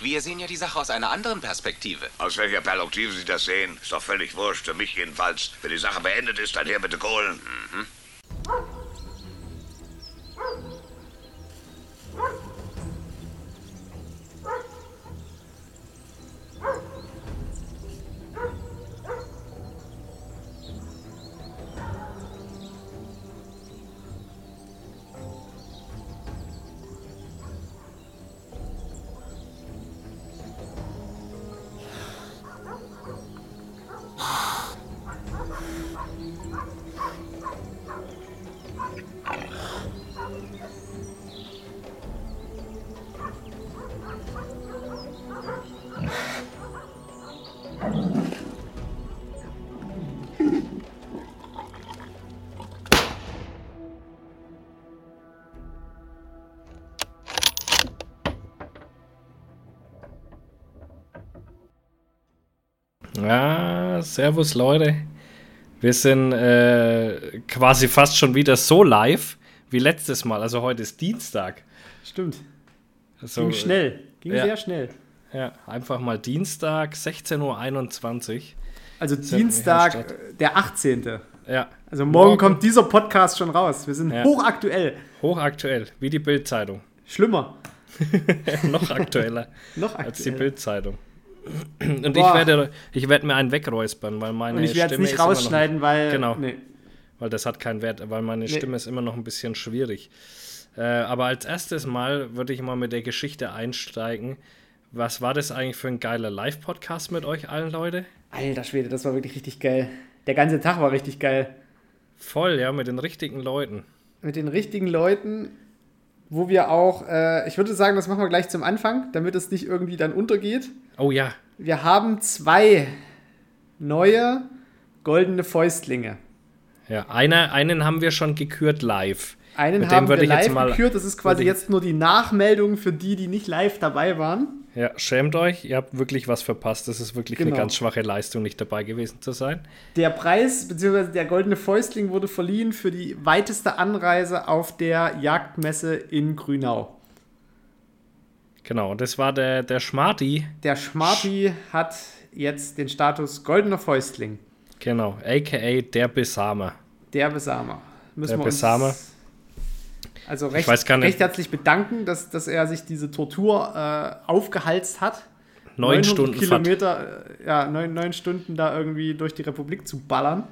Wir sehen ja die Sache aus einer anderen Perspektive. Aus welcher Perspektive Sie das sehen, ist doch völlig wurscht. Für mich jedenfalls. Wenn die Sache beendet ist, dann her mit den Kohlen. Mhm. Servus Leute. Wir sind äh, quasi fast schon wieder so live wie letztes Mal. Also heute ist Dienstag. Stimmt. Also, Ging schnell. Ging ja. sehr schnell. Ja, einfach mal Dienstag, 16.21 Uhr. Also Dienstag, äh, der 18. Ja, Also morgen, kommt dieser Podcast schon raus. Wir sind Ja. hochaktuell. hochaktuell, wie die Bildzeitung. Schlimmer. Noch aktueller Noch als die aktueller. Bildzeitung. Und ich Boah. werde, ich werde mir einen wegräuspern, weil meine Und ich werde es Stimme nicht immer noch- rausschneiden, weil. Genau. Nee. weil das hat keinen Wert, weil meine Nee. Stimme ist immer noch ein bisschen schwierig. Äh, aber als erstes Mal würde ich mal mit der Geschichte einsteigen. Was war das eigentlich für ein geiler Live-Podcast mit euch allen, Leute? Alter Schwede, das war wirklich richtig geil. Der ganze Tag war richtig geil. Voll, ja, mit den richtigen Leuten. Mit den richtigen Leuten, wo wir auch, äh, ich würde sagen, das machen wir gleich zum Anfang, damit es nicht irgendwie dann untergeht. Oh ja, Wir haben zwei neue goldene Fäustlinge. ja. Einer, einen haben wir schon gekürt live. Einen Mit haben wir live mal- gekürt, das ist quasi jetzt nur die Nachmeldung für die, die nicht live dabei waren. Ja, schämt euch, ihr habt wirklich was verpasst. Das ist wirklich Genau. eine ganz schwache Leistung, nicht dabei gewesen zu sein. Der Preis bzw. der goldene Fäustling wurde verliehen für die weiteste Anreise auf der Jagdmesse in Grünau. Genau, und das war der, der Schmarti, Der Schmarti hat jetzt den Status goldener Fäustling. genau, aka der Besamer. Der Besamer. Müssen Der wir uns Besamer. also recht, recht herzlich bedanken, dass, dass er sich diese Tortur äh, aufgehalst hat. Neun 900 Stunden. Kilometer, äh, ja, neun, neun Stunden da irgendwie durch die Republik zu ballern.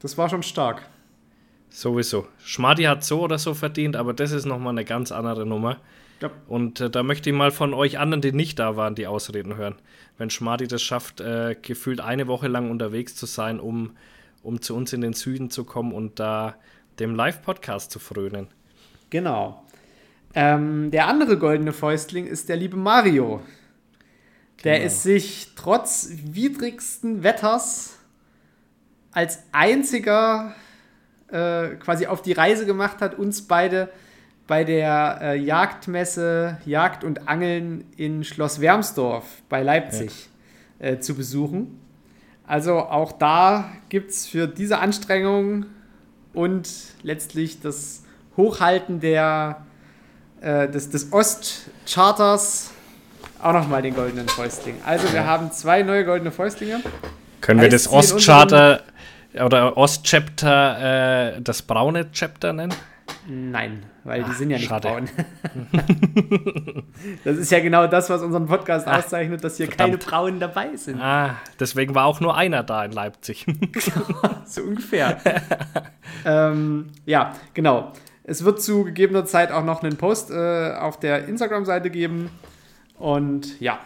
Das war schon stark. Sowieso. Schmarti hat so oder so verdient, aber das ist nochmal eine ganz andere Nummer. Ja. Und äh, da möchte ich mal von euch anderen, die nicht da waren, die Ausreden hören. Wenn Schmarti das schafft, äh, gefühlt eine Woche lang unterwegs zu sein, um, um zu uns in den Süden zu kommen und da dem Live-Podcast zu frönen. Genau. Ähm, der andere goldene Fäustling ist der liebe Mario. Der Genau. ist sich trotz widrigsten Wetters als einziger äh, quasi auf die Reise gemacht hat, uns beide bei der äh, Jagdmesse Jagd und Angeln in Schloss Wermsdorf bei Leipzig äh, zu besuchen. Also auch da gibt es für diese Anstrengung und letztlich das Hochhalten der, äh, des, des Ostcharters auch nochmal den goldenen Fäustling. Also wir haben zwei neue goldene Fäustlinge. Können wir das Heißt sie in Ostcharter oder Ostchapter äh, das braune Chapter nennen? Nein, weil die sind ja nicht schade. braun. das ist ja genau das, was unseren Podcast auszeichnet, dass hier keine verdammt. Braunen dabei sind. Ah, deswegen war auch nur einer da in Leipzig. So ungefähr. ähm, ja, genau. Es wird zu gegebener Zeit auch noch einen Post äh, auf der Instagram-Seite geben. Und ja,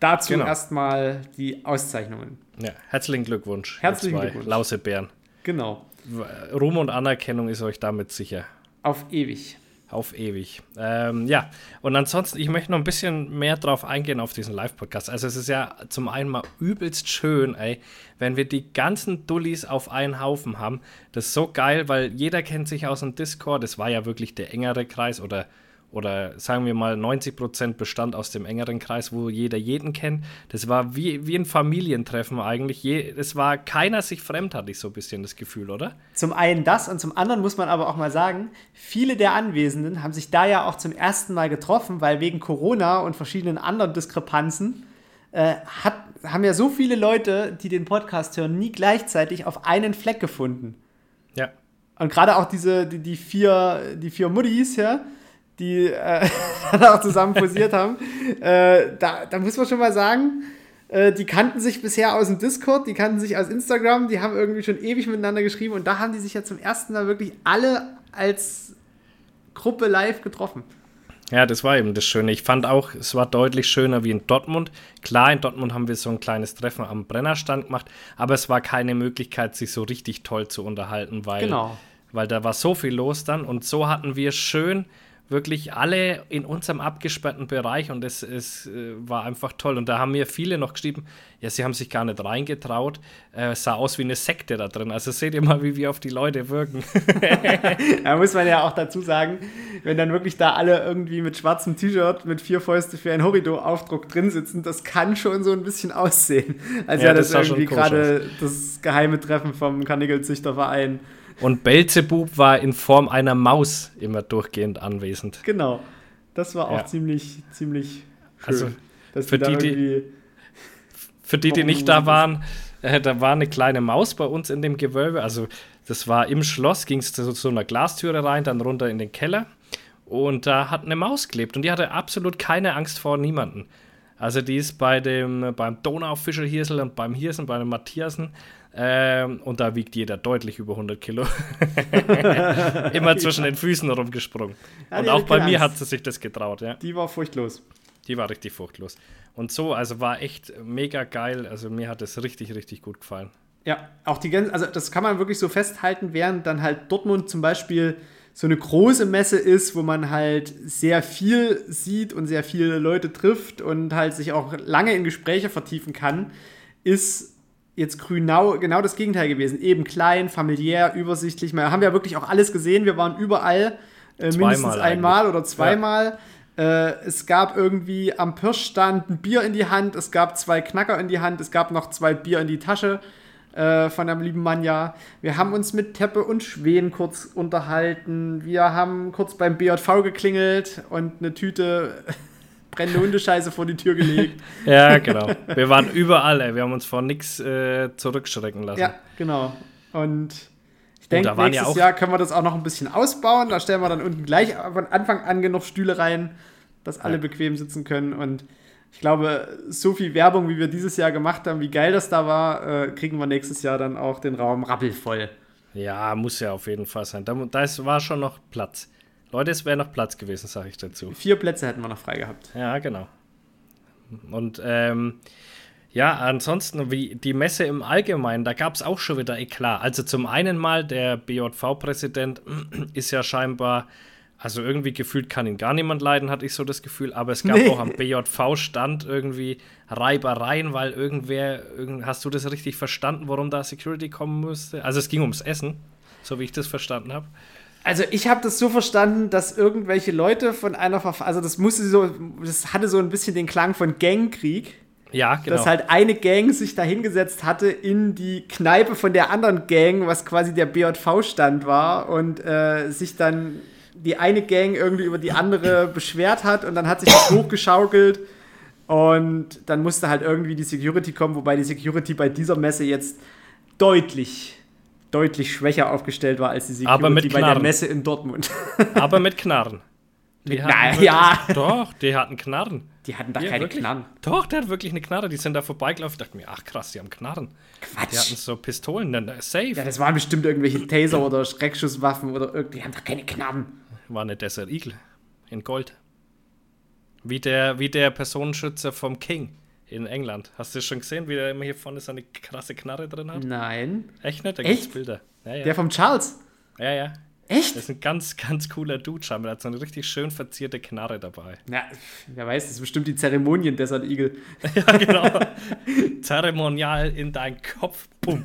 dazu Genau. erstmal die Auszeichnungen. ja, herzlichen Glückwunsch. Herzlichen zwei Glückwunsch. Lausebären. Genau. Ruhm und Anerkennung ist euch damit sicher. Auf ewig. Auf ewig. Ähm, ja, und ansonsten, ich möchte noch ein bisschen mehr drauf eingehen auf diesen Live-Podcast. Also es ist ja zum einen mal übelst schön, ey, wenn wir die ganzen Dullis auf einen Haufen haben. Das ist so geil, weil jeder kennt sich aus dem Discord. Das war ja wirklich der engere Kreis oder oder sagen wir mal 90 Prozent bestand aus dem engeren Kreis, wo jeder jeden kennt. Das war wie, wie ein Familientreffen eigentlich. Je, es war keiner sich fremd, hatte ich so ein bisschen das Gefühl, oder? Zum einen das und zum anderen muss man aber auch mal sagen, viele der Anwesenden haben sich da ja auch zum ersten Mal getroffen, weil wegen Corona und verschiedenen anderen Diskrepanzen äh, hat, haben ja so viele Leute, die den Podcast hören, nie gleichzeitig auf einen Fleck gefunden. Ja. Und gerade auch diese, die, die vier, die vier Muddis, ja, die äh, dann auch zusammen posiert haben, äh, da, da muss man schon mal sagen, äh, die kannten sich bisher aus dem Discord, die kannten sich aus Instagram, die haben irgendwie schon ewig miteinander geschrieben und da haben die sich ja zum ersten Mal wirklich alle als Gruppe live getroffen. Ja, das war eben das Schöne. Ich fand auch, es war deutlich schöner wie in Dortmund. Klar, in Dortmund haben wir so ein kleines Treffen am Brennerstand gemacht, aber es war keine Möglichkeit, sich so richtig toll zu unterhalten, weil, Genau. weil da war so viel los dann und so hatten wir schön wirklich alle in unserem abgesperrten Bereich und es, es äh, war einfach toll. Und da haben mir viele noch geschrieben, ja, sie haben sich gar nicht reingetraut. Äh, es sah aus wie eine Sekte da drin. Also seht ihr mal, wie wir auf die Leute wirken. Da muss man ja auch dazu sagen, wenn dann wirklich da alle irgendwie mit schwarzem T-Shirt mit vier Fäuste für ein Horridor-Aufdruck drin sitzen, das kann schon so ein bisschen aussehen. Als Ja, wäre das das, irgendwie gerade das geheime Treffen vom Karnickelzüchterverein. Und Belzebub war in Form einer Maus immer durchgehend anwesend. Genau. Das war auch Ja. ziemlich, ziemlich schön. Also, für die die. Für die, die nicht da waren, äh, da war eine kleine Maus bei uns in dem Gewölbe. Also das war im Schloss, ging es zu so einer Glastüre rein, dann runter in den Keller. Und da hat eine Maus gelebt und die hatte absolut keine Angst vor niemanden. Also die ist bei dem, beim Donaufischerhirsel und beim Hirsen, bei dem Matthiasen, ähm, und da wiegt jeder deutlich über 100 Kilo. Immer zwischen den Füßen rumgesprungen. Ja, und auch bei mir hat sie sich das getraut, ja. Die war furchtlos. Die war richtig furchtlos. Und so, also war echt mega geil. Also mir hat es richtig, richtig gut gefallen. Ja, auch die ganzen, also das kann man wirklich so festhalten, während dann halt Dortmund zum Beispiel so eine große Messe ist, wo man halt sehr viel sieht und sehr viele Leute trifft und halt sich auch lange in Gespräche vertiefen kann, ist jetzt Grünau genau das Gegenteil gewesen. Eben klein, familiär, übersichtlich. Wir haben ja wirklich auch alles gesehen. Wir waren überall äh, mindestens einmal oder zweimal. Äh, es gab irgendwie am Pirschstand ein Bier in die Hand, es gab zwei Knacker in die Hand, es gab noch zwei Bier in die Tasche äh, von einem lieben Mann, ja. Wir haben uns mit Teppe und Schwen kurz unterhalten. Wir haben kurz beim BJV geklingelt und eine Tüte brennende Hundescheiße vor die Tür gelegt. Ja, genau. Wir waren überall, ey. Wir haben uns vor nichts äh, zurückschrecken lassen. ja, genau. Und ich denke, waren ja nächstes auch- Jahr können wir das auch noch ein bisschen ausbauen. Da stellen wir dann unten gleich von Anfang an genug Stühle rein, dass alle Ja. bequem sitzen können. Und ich glaube, so viel Werbung, wie wir dieses Jahr gemacht haben, wie geil das da war, äh, kriegen wir nächstes Jahr dann auch den Raum rappelvoll. Ja, muss ja auf jeden Fall sein. Da, da ist, war schon noch Platz. Leute, es wäre noch Platz gewesen, sage ich dazu. Vier Plätze hätten wir noch frei gehabt. Ja, genau. Und ähm, ja, ansonsten, wie die Messe im Allgemeinen, da gab es auch schon wieder Eklat. Also zum einen mal, der BJV-Präsident ist ja scheinbar, also irgendwie gefühlt kann ihn gar niemand leiden, hatte ich so das Gefühl, aber es gab Nee. auch am BJV-Stand irgendwie Reibereien, weil irgendwer, irgend, hast du das richtig verstanden, warum da Security kommen müsste? Also es ging ums Essen, so wie ich das verstanden habe. Also ich habe das so verstanden, dass irgendwelche Leute von einer Verf also das musste so, das hatte so ein bisschen den Klang von Gangkrieg, Ja, genau. dass halt eine Gang sich da hingesetzt hatte in die Kneipe von der anderen Gang, was quasi der BJV-Stand war und äh, sich dann die eine Gang irgendwie über die andere beschwert hat und dann hat sich das hochgeschaukelt und dann musste halt irgendwie die Security kommen, wobei die Security bei dieser Messe jetzt deutlich deutlich schwächer aufgestellt war als die Security Aber mit bei der. Messe in Dortmund. aber mit Knarren. Die Na, ja. Doch, die hatten Knarren. Die hatten da Ja, keine wirklich? Knarren. Doch, der hat wirklich eine Knarre. Die sind da vorbeigelaufen. Ich dachte mir, ach krass, die haben Knarren. Die hatten Quatsch. so Pistolen. Dann, äh, safe. Ja, das waren bestimmt irgendwelche Taser oder Schreckschusswaffen oder irgendwie. Die haben doch keine Knarren. War eine Desert Eagle in Gold. Wie der, wie der Personenschützer vom King in England. Hast du schon gesehen, wie der immer hier vorne so eine krasse Knarre drin hat? Nein. Echt nicht? Da Echt? gibt's Bilder. Ja, ja. Der vom Charles. ja, ja. Echt? Das ist ein ganz, ganz cooler Dude, scheinbar. Der hat so eine richtig schön verzierte Knarre dabei. Ja, wer weiß, das ist bestimmt die Zeremonien Desert Eagle. Ja, genau. Zeremonial in deinen Kopf. Bumm.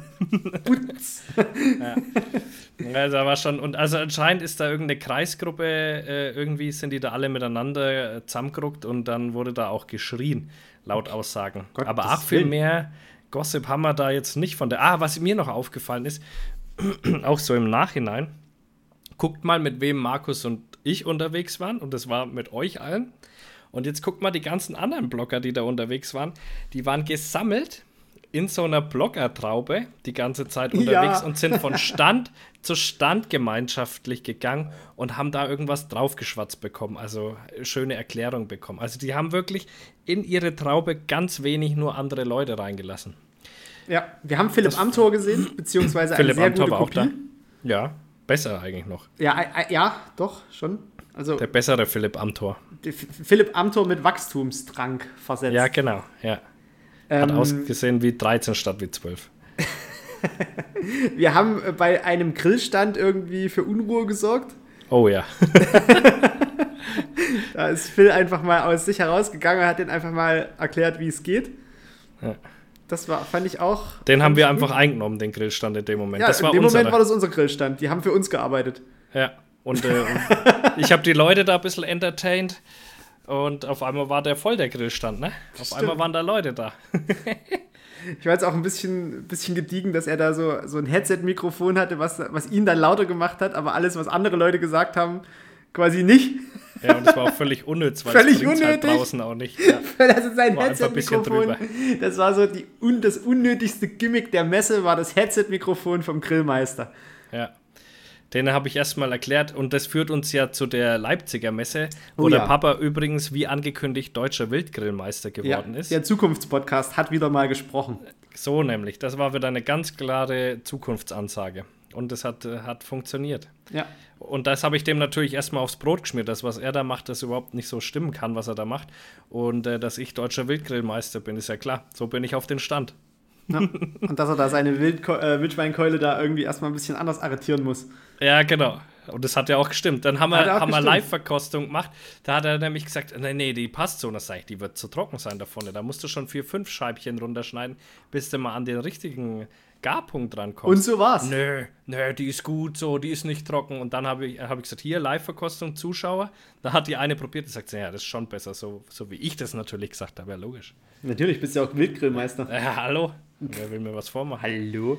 Putz. Also war schon, und also anscheinend ist da irgendeine Kreisgruppe, äh, irgendwie sind die da alle miteinander äh, zusammengerückt und dann wurde da auch geschrien, laut Aussagen. Gottes Aber ach, viel mehr Gossip haben wir da jetzt nicht von der. Ah, was mir noch aufgefallen ist, auch so im Nachhinein, guckt mal, mit wem Markus und ich unterwegs waren und das war mit euch allen. Und jetzt guckt mal die ganzen anderen Blogger, die da unterwegs waren, die waren gesammelt in so einer Bloggertraube die ganze Zeit unterwegs Ja. und sind von Stand zu Stand gemeinschaftlich gegangen und haben da irgendwas draufgeschwatzt bekommen, also schöne Erklärung bekommen. Also die haben wirklich in ihre Traube ganz wenig nur andere Leute reingelassen. Ja, wir haben Philipp Amthor gesehen, beziehungsweise eine Philipp sehr Amthor gute war auch Kopie. da. Ja, besser eigentlich noch. Ja, äh, äh, ja, doch, schon. Also Der bessere Philipp Amthor. Philipp Amthor mit Wachstumsdrang versetzt. Ja, genau, ja. Hat Ähm, ausgesehen wie 13 statt wie 12. wir haben äh, bei einem Grillstand irgendwie für Unruhe gesorgt. Oh ja. Da ist Phil einfach mal aus sich herausgegangen und hat den einfach mal erklärt, wie es geht. Ja. Das war, fand ich auch. Den haben wir ich einfach gut. eingenommen, den Grillstand in dem Moment. Ja, das war in dem unserer. Moment war das unser Grillstand. Die haben für uns gearbeitet. Ja, und äh, ich habe die Leute da ein bisschen entertained und auf einmal war der voll der Grillstand, ne? Auf Stimmt. einmal waren da Leute da. Ich war jetzt auch ein bisschen, bisschen gediegen, dass er da so, so ein Headset-Mikrofon hatte, was, was ihn dann lauter gemacht hat, aber alles, was andere Leute gesagt haben, quasi nicht. Ja, und es war auch völlig unnütz, weil Völlig es halt unnötig. draußen auch nicht. Ja. Sein War einfach ein Headset-Mikrofon, das war so die, un, das unnötigste Gimmick der Messe, war das Headset-Mikrofon vom Grillmeister. ja. Den habe ich erstmal erklärt und das führt uns ja zu der Leipziger Messe, wo Oh der ja. Papa übrigens wie angekündigt deutscher Wildgrillmeister Ja, geworden ist. der Zukunftspodcast hat wieder mal gesprochen. So nämlich. Das war wieder eine ganz klare Zukunftsansage. Und es hat, äh, hat funktioniert. Ja. Und das habe ich dem natürlich erstmal aufs Brot geschmiert, dass was er da macht, das überhaupt nicht so stimmen kann, was er da macht. Und äh, dass ich deutscher Wildgrillmeister bin, ist ja klar. So bin ich auf den Stand. Ja. Und dass er da seine Wildko äh, Wildschweinkeule da irgendwie erstmal ein bisschen anders arretieren muss. Ja, genau. Und das hat ja auch gestimmt. Dann haben wir, haben wir. Live-Verkostung gemacht. Da hat er nämlich gesagt, nee, nee, die passt so. Das sag ich, die wird zu trocken sein da vorne. Da musst du schon vier, fünf Scheibchen runterschneiden, bis du mal an den richtigen Garpunkt rankommst. Und so war's. Nö, nö, die ist gut so, die ist nicht trocken. Und dann habe ich, hab ich gesagt, hier, Live-Verkostung, Zuschauer. Da hat die eine probiert und sagt, ja, das ist schon besser, so, so wie ich das natürlich gesagt habe, ja, logisch. Natürlich bist du ja auch Wildgrillmeister. Ja, hallo? Wer will mir was vormachen? Hallo?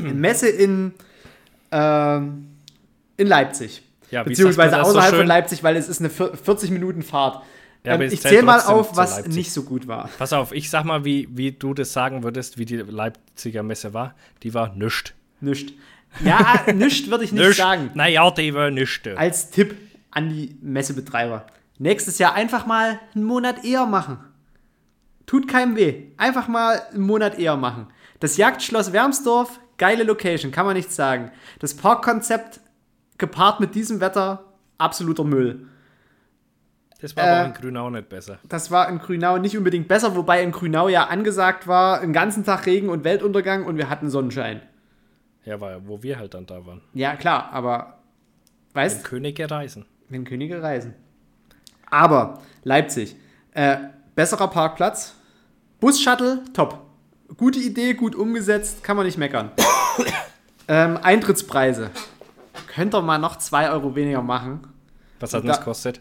Messe in, ähm, in Leipzig. Ja, Beziehungsweise das so außerhalb von? Leipzig, weil es ist eine vier- 40 Minuten Fahrt. Ja, ähm, ich zähle mal auf, was nicht so gut war. Pass auf, ich sag mal, wie, wie du das sagen würdest, wie die Leipziger Messe war. Die war nischt. Nischt. Ja, nischt würde ich nicht Nischt. sagen. Naja, die war nischt. Als Tipp an die Messebetreiber. Nächstes Jahr einfach mal einen Monat eher machen. Tut keinem weh. Einfach mal einen Monat eher machen. Das Jagdschloss Wermsdorf, geile Location, kann man nichts sagen. Das Parkkonzept gepaart mit diesem Wetter, absoluter Müll. Das war aber Äh, auch in Grünau nicht besser. Das war in Grünau nicht unbedingt besser, wobei in Grünau ja angesagt war, den ganzen Tag Regen und Weltuntergang und wir hatten Sonnenschein. Ja, war, wo wir halt dann da waren. Ja, klar, aber weißt Könige reisen. wenn Könige reisen. Aber Leipzig, äh, besserer Parkplatz, Bus-Shuttle, top. Gute Idee, gut umgesetzt, kann man nicht meckern. ähm, Eintrittspreise. Könnt ihr mal noch 2 Euro weniger machen? Was hat Da- das gekostet?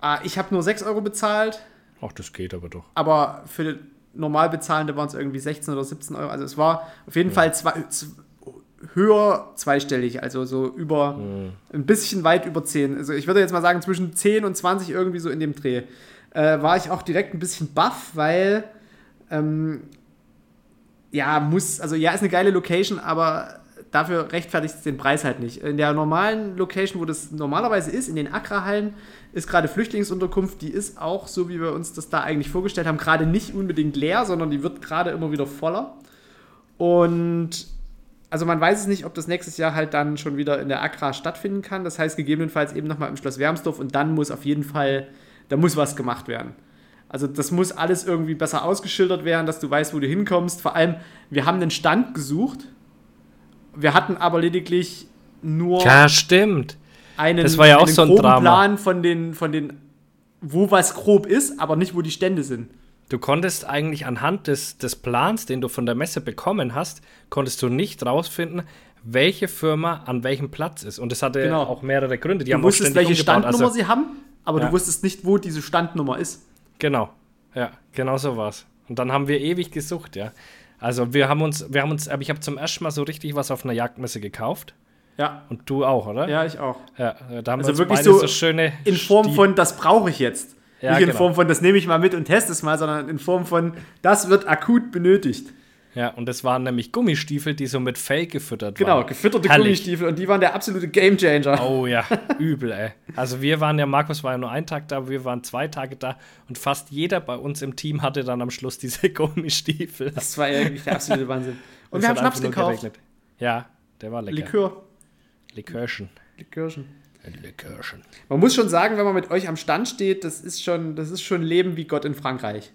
Ah, ich habe nur 6 Euro bezahlt, Ach, das geht aber doch. aber für normal bezahlende waren es irgendwie 16 oder 17 Euro. Also es war auf jeden Fall zwei, höher zweistellig, also so über ein bisschen weit über 10. Also ich würde jetzt mal sagen, zwischen 10 und 20 irgendwie so in dem Dreh. Äh, war ich auch direkt ein bisschen baff, weil ähm, ja, muss, also ja, ist eine geile Location, aber dafür rechtfertigt es den Preis halt nicht. In der normalen Location, wo das normalerweise ist, in den Accra-Hallen, ist gerade Flüchtlingsunterkunft, die ist auch, so wie wir uns das da eigentlich vorgestellt haben, gerade nicht unbedingt leer, sondern die wird gerade immer wieder voller. Und also man weiß es nicht, ob das nächstes Jahr halt dann schon wieder in der Accra stattfinden kann. Das heißt gegebenenfalls eben nochmal im Schloss Wermsdorf und dann muss auf jeden Fall, da muss was gemacht werden. Also das muss alles irgendwie besser ausgeschildert werden, dass du weißt, wo du hinkommst. Vor allem, wir haben einen Stand gesucht. Wir hatten aber lediglich nur Ja, stimmt. einen, das war ja auch so ein groben Drama. Plan von den, von den, wo was grob ist, aber nicht, wo die Stände sind. Du konntest eigentlich anhand des, des Plans, den du von der Messe bekommen hast, konntest du nicht rausfinden, welche Firma an welchem Platz ist. Und das hatte Genau. auch mehrere Gründe. Die Du haben wusstest, welche umgebaut. Standnummer Also, sie haben, aber Ja. du wusstest nicht, wo diese Standnummer ist. Genau. Ja, genau so war's. Und dann haben wir ewig gesucht, ja. Also wir haben uns, wir haben uns, aber ich habe zum ersten Mal so richtig was auf einer Jagdmesse gekauft. Ja, Und du auch, oder? ja, ich auch. Ja, da haben Also wir wirklich beide so schöne In Form Stiefel- von, das brauche ich jetzt. Ja, nicht in genau. Form von, das nehme ich mal mit und teste es mal, sondern in Form von, das wird akut benötigt. Ja, und das waren nämlich Gummistiefel, die so mit Fell gefüttert Genau, waren. gefütterte Herrlich. Gummistiefel und die waren der absolute Gamechanger. Oh ja, übel, ey. Also wir waren ja, Markus war ja nur einen Tag da, wir waren zwei Tage da und fast jeder bei uns im Team hatte dann am Schluss diese Gummistiefel. Das war ja wirklich der absolute Wahnsinn. Und Es wir haben Schnaps gekauft. geregnet. Ja, der war lecker. Likör. Likörchen. Likörchen. Likörchen. Man muss schon sagen, wenn man mit euch am Stand steht, das ist schon, das ist schon Leben wie Gott in Frankreich.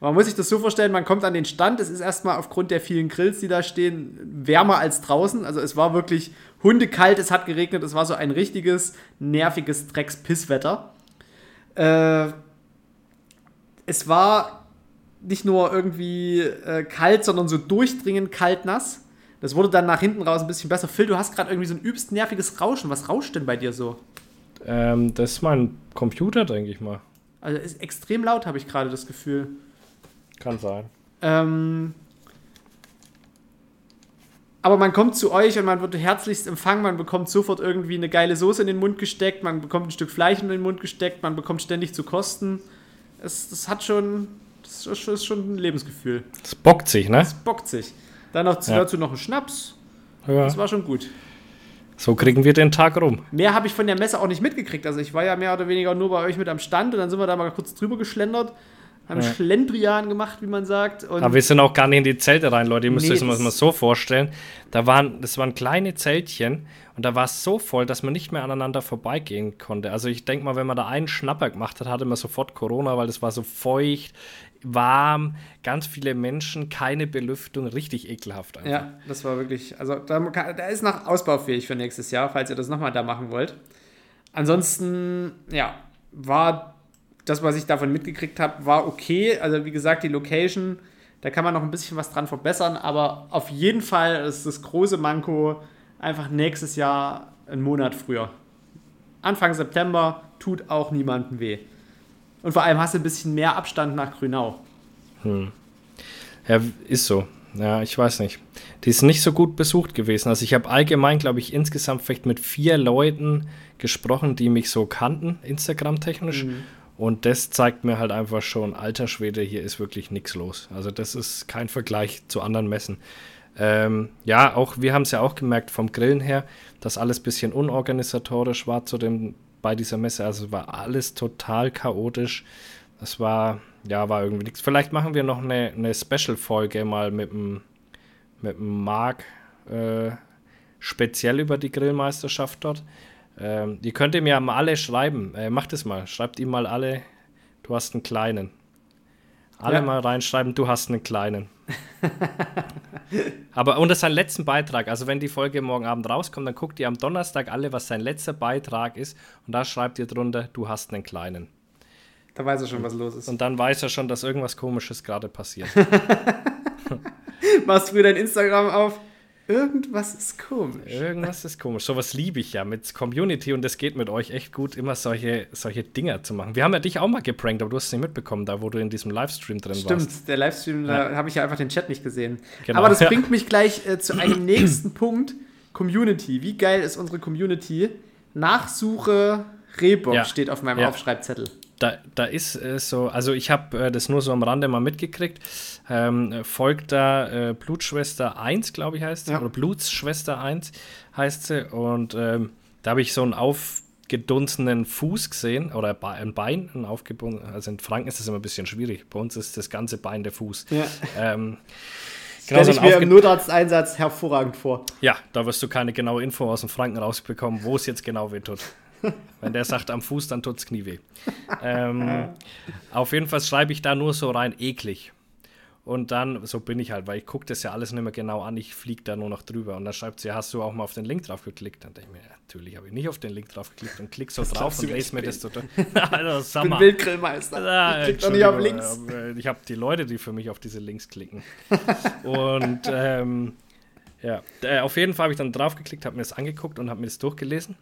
Man muss sich das so vorstellen, man kommt an den Stand, es ist erstmal aufgrund der vielen Grills, die da stehen, wärmer als draußen. Also es war wirklich hundekalt, es hat geregnet, es war so ein richtiges, nerviges Drecks-Pisswetter. Äh, es war nicht nur irgendwie äh, kalt, sondern so durchdringend kalt-nass. Das wurde dann nach hinten raus ein bisschen besser. Phil, du hast gerade irgendwie so ein übelst nerviges Rauschen. Was rauscht denn bei dir so? Ähm, das ist mein Computer, denke ich mal. Also ist extrem laut, habe ich gerade das Gefühl. Kann sein. Ähm, aber man kommt zu euch und man wird herzlichst empfangen, man bekommt sofort irgendwie eine geile Soße in den Mund gesteckt, man bekommt ein Stück Fleisch in den Mund gesteckt, man bekommt ständig zu kosten. Es, das hat schon, das ist schon- ein Lebensgefühl. Das bockt sich, ne? Das bockt sich. Dann noch Ja. dazu noch ein Schnaps. Ja. Das war schon gut. So kriegen wir den Tag rum. Mehr habe ich von der Messe auch nicht mitgekriegt. Also ich war ja mehr oder weniger nur bei euch mit am Stand und dann sind wir da mal kurz drüber geschlendert, haben Ja. Schlendrian gemacht, wie man sagt. Aber wir sind auch gar nicht in die Zelte rein, Leute. Ihr müsst Nee, euch das mal so vorstellen. Da waren, das waren kleine Zeltchen und da war es so voll, dass man nicht mehr aneinander vorbeigehen konnte. Also ich denke mal, wenn man da einen Schnapper gemacht hat, hatte man sofort Corona, weil das war so feucht, warm, ganz viele Menschen, keine Belüftung, richtig ekelhaft einfach. Ja, das war wirklich, also da, da ist noch ausbaufähig für nächstes Jahr, falls ihr das nochmal da machen wollt. Ansonsten, ja, war das, was ich davon mitgekriegt habe, war okay. Also wie gesagt, die Location, da kann man noch ein bisschen was dran verbessern, aber auf jeden Fall ist das große Manko einfach nächstes Jahr einen Monat früher. Anfang September tut auch niemandem weh. Und vor allem hast du ein bisschen mehr Abstand nach Grünau. Ja, ist so. Ja, ich weiß nicht. Die ist nicht so gut besucht gewesen. Also ich habe allgemein, glaube ich, insgesamt vielleicht mit vier Leuten gesprochen, die mich so kannten, Instagram-technisch. Und das zeigt mir halt einfach schon, alter Schwede, hier ist wirklich nichts los. Also das ist kein Vergleich zu anderen Messen. Ähm, ja, auch wir haben es ja auch gemerkt vom Grillen her, dass alles ein bisschen unorganisatorisch war zu dem, bei dieser Messe. Also war alles total chaotisch. Das war, ja, war irgendwie nichts. Vielleicht machen wir noch eine, eine Special-Folge mal mit dem, mit dem Marc äh, speziell über die Grillmeisterschaft dort. Ähm, ihr könnt ihm ja mal alle schreiben. Äh, macht es mal. Schreibt ihm mal alle, du hast einen kleinen. Alle Ja. mal reinschreiben, du hast einen kleinen. Aber unter seinen letzten Beitrag, also wenn die Folge morgen Abend rauskommt, dann guckt ihr am Donnerstag alle, was sein letzter Beitrag ist. Und da schreibt ihr drunter, du hast einen kleinen. Da weiß er schon, was los ist. Und dann weiß er schon, dass irgendwas Komisches gerade passiert. machst früher dein Instagram auf. Irgendwas ist komisch. Irgendwas ist komisch. Sowas liebe ich ja mit Community und es geht mit euch echt gut, immer solche, solche Dinger zu machen. Wir haben ja dich auch mal geprankt, aber du hast es nicht mitbekommen, da wo du in diesem Livestream drin warst. Stimmt, der Livestream, da habe ich ja einfach den Chat nicht gesehen. Genau, Aber das ja. bringt mich gleich äh, zu einem nächsten Punkt. Community. Wie geil ist unsere Community? Nachsuche Rehbock Ja. steht auf meinem Ja. Aufschreibzettel. Da, da ist äh, so, also ich habe äh, das nur so am Rande mal mitgekriegt. Ähm, äh, folgt da äh, Blutschwester 1, glaube ich, heißt sie, Ja. oder Blutsschwester 1 heißt sie. Und ähm, da habe ich so einen aufgedunsenen Fuß gesehen, oder ein Bein, ein aufgebunden. Also in Franken ist das immer ein bisschen schwierig. Bei uns ist das ganze Bein der Fuß. Ja. Ähm, Stelle so ich mir im Notarzteinsatz hervorragend vor. Ja, da wirst du keine genaue Info aus dem Franken rausbekommen, wo es jetzt genau weh tut. Wenn der sagt am Fuß, dann tut's Knie weh. ähm, auf jeden Fall schreibe ich da nur so rein eklig. Und dann, so bin ich halt, weil ich gucke das ja alles nicht mehr genau an, ich fliege da nur noch drüber. Und dann schreibt sie, hast du auch mal auf den Link drauf geklickt? Dann denke ich mir, natürlich habe ich nicht auf den Link drauf geklickt und klick so Das drauf und lese ich mir bin. das so also, Ich sag bin mal. Wildgrillmeister. Ah, ich klick doch nicht auf links. aber Ich habe die Leute, die für mich auf diese Links klicken. und ähm, ja, äh, auf jeden Fall habe ich dann draufgeklickt, habe mir das angeguckt und habe mir das durchgelesen.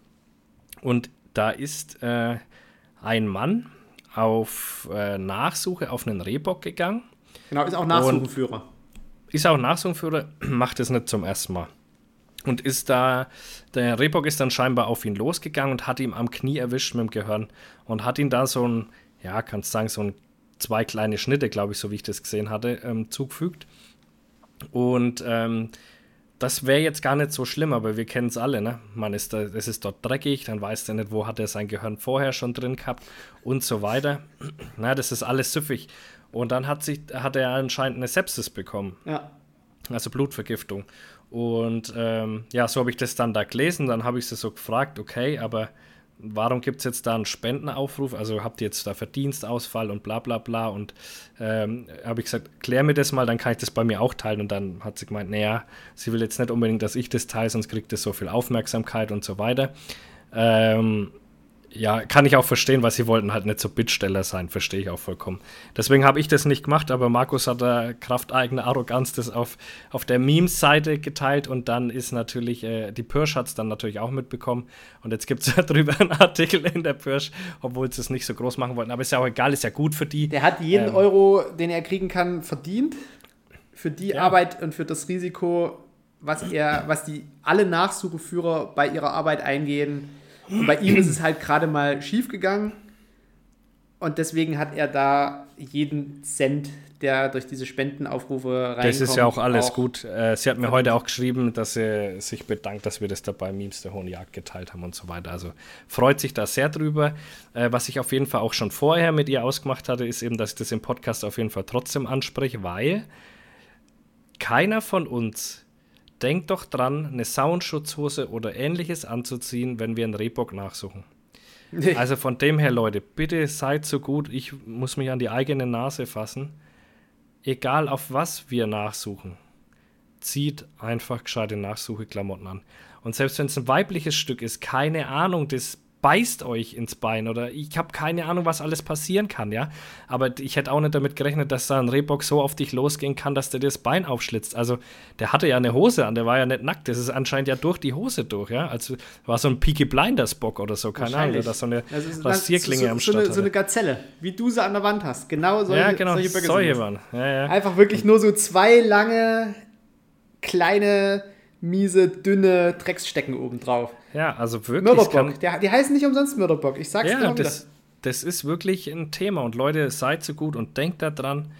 Und da ist äh, ein Mann auf äh, Nachsuche auf einen Rehbock gegangen. Genau, ist auch Nachsuchenführer. Ist auch Nachsuchenführer, macht es nicht zum ersten Mal. Und ist da, der Rehbock ist dann scheinbar auf ihn losgegangen und hat ihn am Knie erwischt mit dem Gehirn und hat ihn da so ein, ja, kannst sagen, so ein, zwei kleine Schnitte, glaube ich, so wie ich das gesehen hatte, ähm, zugefügt. Und ähm, das wäre jetzt gar nicht so schlimm, aber wir kennen es alle, ne? Man ist da, es ist dort dreckig, dann weiß der nicht, wo hat er sein Gehirn vorher schon drin gehabt und so weiter. Na, das ist alles süffig. Und dann hat, sich, hat er anscheinend eine Sepsis bekommen Ja. also Blutvergiftung. Und ähm, ja, so habe ich das dann da gelesen. Dann habe ich sie so gefragt, okay, aber warum gibt es jetzt da einen Spendenaufruf? Also habt ihr jetzt da Verdienstausfall und bla bla bla. Und ähm, habe ich gesagt, klär mir das mal, dann kann ich das bei mir auch teilen. Und dann hat sie gemeint, naja, sie will jetzt nicht unbedingt, dass ich das teile, sonst kriegt das so viel Aufmerksamkeit und so weiter. Ähm, ja, kann ich auch verstehen, weil sie wollten halt nicht so Bittsteller sein, verstehe ich auch vollkommen. Deswegen habe ich das nicht gemacht, aber Markus hat da Kraft eigener Arroganz das auf, auf der Memes-Seite geteilt und dann ist natürlich, äh, die Pirsch hat es dann natürlich auch mitbekommen und jetzt gibt es darüber einen Artikel in der Pirsch, obwohl sie es nicht so groß machen wollten, aber ist ja auch egal, ist ja gut für die. Der hat jeden Ähm. Euro, den er kriegen kann, verdient. Für die Ja. Arbeit und für das Risiko, was er, was die alle Nachsucheführer bei ihrer Arbeit eingehen. Und bei ihm ist es halt gerade mal schief gegangen. Und deswegen hat er da jeden Cent, der durch diese Spendenaufrufe reinkommt. Das ist ja auch alles gut. Äh, sie hat mir heute auch geschrieben, dass sie sich bedankt, dass wir das da bei Memes der Hohen Jagd geteilt haben und so weiter. Also freut sich da sehr drüber. Äh, was ich auf jeden Fall auch schon vorher mit ihr ausgemacht hatte, ist eben, dass ich das im Podcast auf jeden Fall trotzdem anspreche, weil keiner von uns denkt doch dran, eine Soundschutzhose oder ähnliches anzuziehen, wenn wir einen Rehbock nachsuchen. Nee. Also von dem her, Leute, bitte seid so gut, ich muss mich an die eigene Nase fassen. Egal auf was wir nachsuchen, zieht einfach gescheite Nachsucheklamotten an. Und selbst wenn es ein weibliches Stück ist, keine Ahnung, das beißt euch ins Bein oder ich habe keine Ahnung, was alles passieren kann, ja. Aber ich hätte auch nicht damit gerechnet, dass da ein Rehbock so auf dich losgehen kann, dass der dir das Bein aufschlitzt. Also der hatte ja eine Hose an, der war ja nicht nackt. Das ist anscheinend ja durch die Hose durch, ja. Also war so ein Peaky Blinders Bock oder so, keine Ahnung, oder so eine Das ist- Rasierklinge so, am so, Start. eine, so eine Gazelle, wie du sie an der Wand hast. Genau solche, ja, genau, solche solche waren. Ja, ja. Einfach wirklich nur so zwei lange, kleine, miese, dünne Drecksstecken obendrauf. ja, also wirklich. Mörderbock. Der, die heißen nicht umsonst Mörderbock. Ich sag's dir Ja, mal wieder. das, das ist wirklich ein Thema. Und Leute, seid so gut und denkt daran,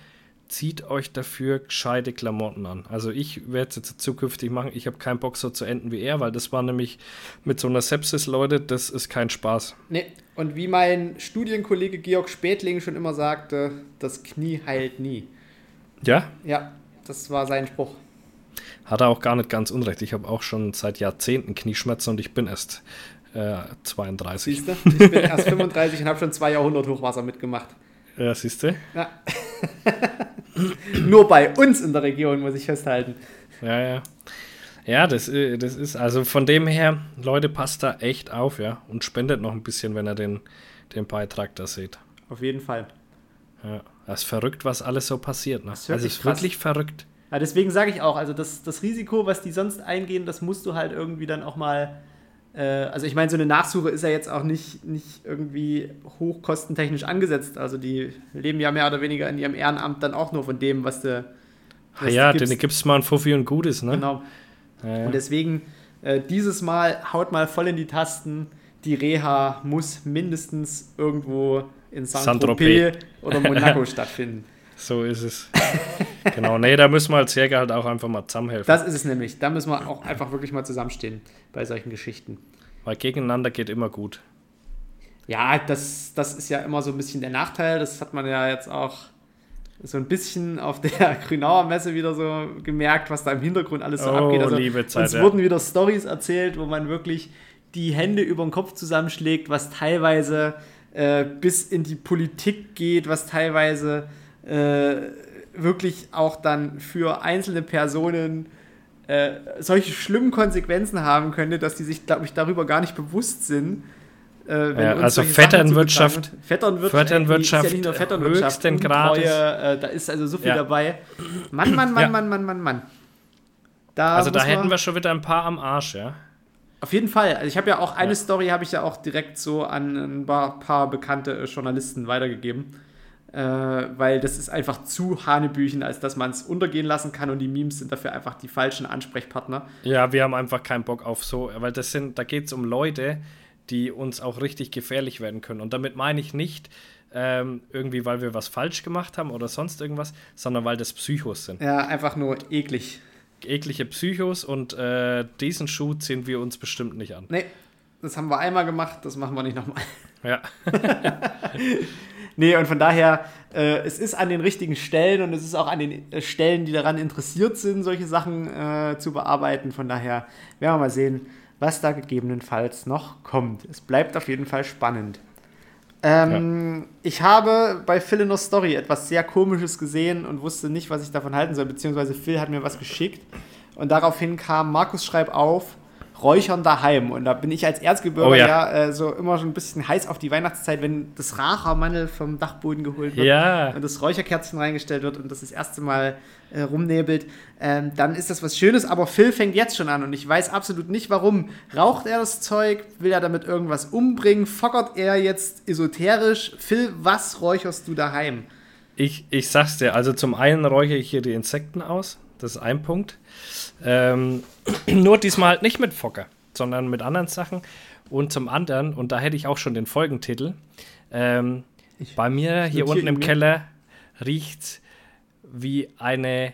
zieht euch dafür gescheite Klamotten an. Also ich werde es jetzt zukünftig machen. Ich habe keinen Bock so zu enden wie er, weil das war nämlich mit so einer Sepsis, Leute, das ist kein Spaß. Nee. Und wie mein Studienkollege Georg Spätling schon immer sagte, das Knie heilt nie. Ja, Ja, das war sein Spruch. Hat er auch gar nicht ganz unrecht. Ich habe auch schon seit Jahrzehnten Knieschmerzen und ich bin erst äh, 32. Siehst du? Ich bin erst 35 und habe schon zwei Jahrhundert Hochwasser mitgemacht. Ja, siehst du? Ja. Nur bei uns in der Region, muss ich festhalten. Ja, ja. Ja, das, äh, das ist, also von dem her, Leute, passt da echt auf, ja. Und spendet noch ein bisschen, wenn ihr den, den Beitrag da seht. Auf jeden Fall. Ja. Das ist verrückt, was alles so passiert. Ne? Das ist Also ist wirklich verrückt. Ja, deswegen sage ich auch, also das, das Risiko, was die sonst eingehen, das musst du halt irgendwie dann auch mal. Äh, also ich meine, so eine Nachsuche ist ja jetzt auch nicht, nicht irgendwie hochkostentechnisch angesetzt. Also die leben ja mehr oder weniger in ihrem Ehrenamt dann auch nur von dem, was du. Ah was ja, du denen gibst mal ein Fuffi und Gutes, ne? Genau. Ja, ja. Und deswegen, äh, dieses Mal haut mal voll in die Tasten. Die Reha muss mindestens irgendwo in Saint-Tropez Saint-Tropez. oder Monaco stattfinden. So ist es. genau, nee, da müssen wir als Jäger halt auch einfach mal zusammenhelfen. Das ist es nämlich. Da müssen wir auch einfach wirklich mal zusammenstehen bei solchen Geschichten. Weil gegeneinander geht immer gut. Ja, das, das ist ja immer so ein bisschen der Nachteil. Das hat man ja jetzt auch so ein bisschen auf der Grünauer Messe wieder so gemerkt, was da im Hintergrund alles so Oh, abgeht. Also liebe Zeit, uns ja. wurden wieder Stories erzählt, wo man wirklich die Hände über den Kopf zusammenschlägt, was teilweise äh, bis in die Politik geht, was teilweise äh, wirklich auch dann für einzelne Personen äh, solche schlimmen Konsequenzen haben könnte, dass die sich, glaube ich, darüber gar nicht bewusst sind. Äh, ja, also Vetternwirtschaft, Vetternwirtschaft, Vetternwirtschaft ist ja nicht nur Vetternwirtschaft, höchsten Grades. Äh, da ist also so viel ja. dabei. Mann, Mann, Mann, ja. Mann, Mann, Mann, Mann. Da also da hätten wir schon wieder ein paar am Arsch, ja. Auf jeden Fall. Also ich habe ja auch eine Story, habe ich ja auch direkt so an ein paar, paar bekannte Journalisten weitergegeben äh, weil das ist einfach zu Hanebüchen, als dass man es untergehen lassen kann und die Memes sind dafür einfach die falschen Ansprechpartner. Ja, wir haben einfach keinen Bock auf so, weil das sind, da geht es um Leute, die uns auch richtig gefährlich werden können. Und damit meine ich nicht ähm, irgendwie, weil wir was falsch gemacht haben oder sonst irgendwas, sondern weil das Psychos sind. Ja, einfach nur eklig. Eklige Psychos und äh, diesen Schuh ziehen wir uns bestimmt nicht an. Nee, das haben wir einmal gemacht, das machen wir nicht nochmal. Ja. Nee, und von daher, äh, es ist an den richtigen Stellen und es ist auch an den äh, Stellen, die daran interessiert sind, solche Sachen äh, zu bearbeiten. Von daher werden wir mal sehen, was da gegebenenfalls noch kommt. Es bleibt auf jeden Fall spannend. Ähm, ja. Ich habe bei Phil in der Story etwas sehr Komisches gesehen und wusste nicht, was ich davon halten soll, beziehungsweise Phil hat mir was geschickt. Und daraufhin kam Markus Schreib auf, Räuchern daheim. Und da bin ich als Erzgebirger oh, ja, ja äh, so immer schon ein bisschen heiß auf die Weihnachtszeit, wenn das Rachermannel vom Dachboden geholt wird ja. und das Räucherkerzchen reingestellt wird und das das erste Mal äh, rumnebelt. Ähm, dann ist das was Schönes, aber Phil fängt jetzt schon an und ich weiß absolut nicht warum. Raucht er das Zeug? Will er damit irgendwas umbringen? Fockert er jetzt esoterisch? Phil, was räucherst du daheim? Ich, ich sag's dir, also zum einen räuchere ich hier die Insekten aus. Das ist ein Punkt. Ähm, nur diesmal halt nicht mit Fokker, sondern mit anderen Sachen. Und zum anderen, und da hätte ich auch schon den Folgentitel, ähm, bei mir hier unten im Keller riecht wie eine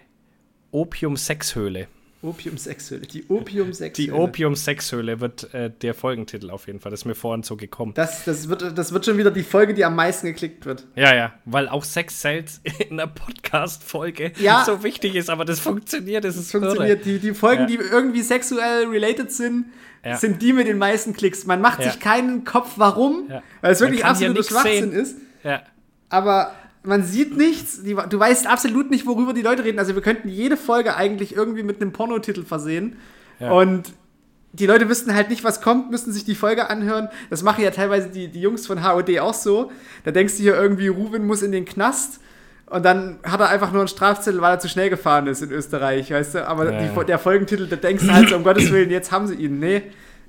Opium-Sexhöhle. Opium-Sexhöhle. Die Opium-Sexhöhle. Die Opium-Sexhöhle wird äh, der Folgentitel auf jeden Fall. Das ist mir vorhin so gekommen. Das, das, wird, das wird schon wieder die Folge, die am meisten geklickt wird. Ja, ja. Weil auch Sex Sales in einer Podcast-Folge ja, so wichtig ist, aber das funktioniert. Das, das ist funktioniert. Die, die Folgen, ja. die irgendwie sexuell related sind, ja. sind die mit den meisten Klicks. Man macht sich keinen Kopf, warum, weil es wirklich absoluter Schwachsinn ist. Ja. Aber man sieht nichts, die, du weißt absolut nicht, worüber die Leute reden. Also wir könnten jede Folge eigentlich irgendwie mit einem Pornotitel versehen. Ja. Und die Leute wüssten halt nicht, was kommt, müssten sich die Folge anhören. Das machen ja teilweise die, die Jungs von HOD auch so. Da denkst du hier irgendwie, Ruben muss in den Knast. Und dann hat er einfach nur einen Strafzettel, weil er zu schnell gefahren ist in Österreich, weißt du? Aber ja. die, der Folgentitel, da denkst du halt so, um Gottes Willen, jetzt haben sie ihn. Nee,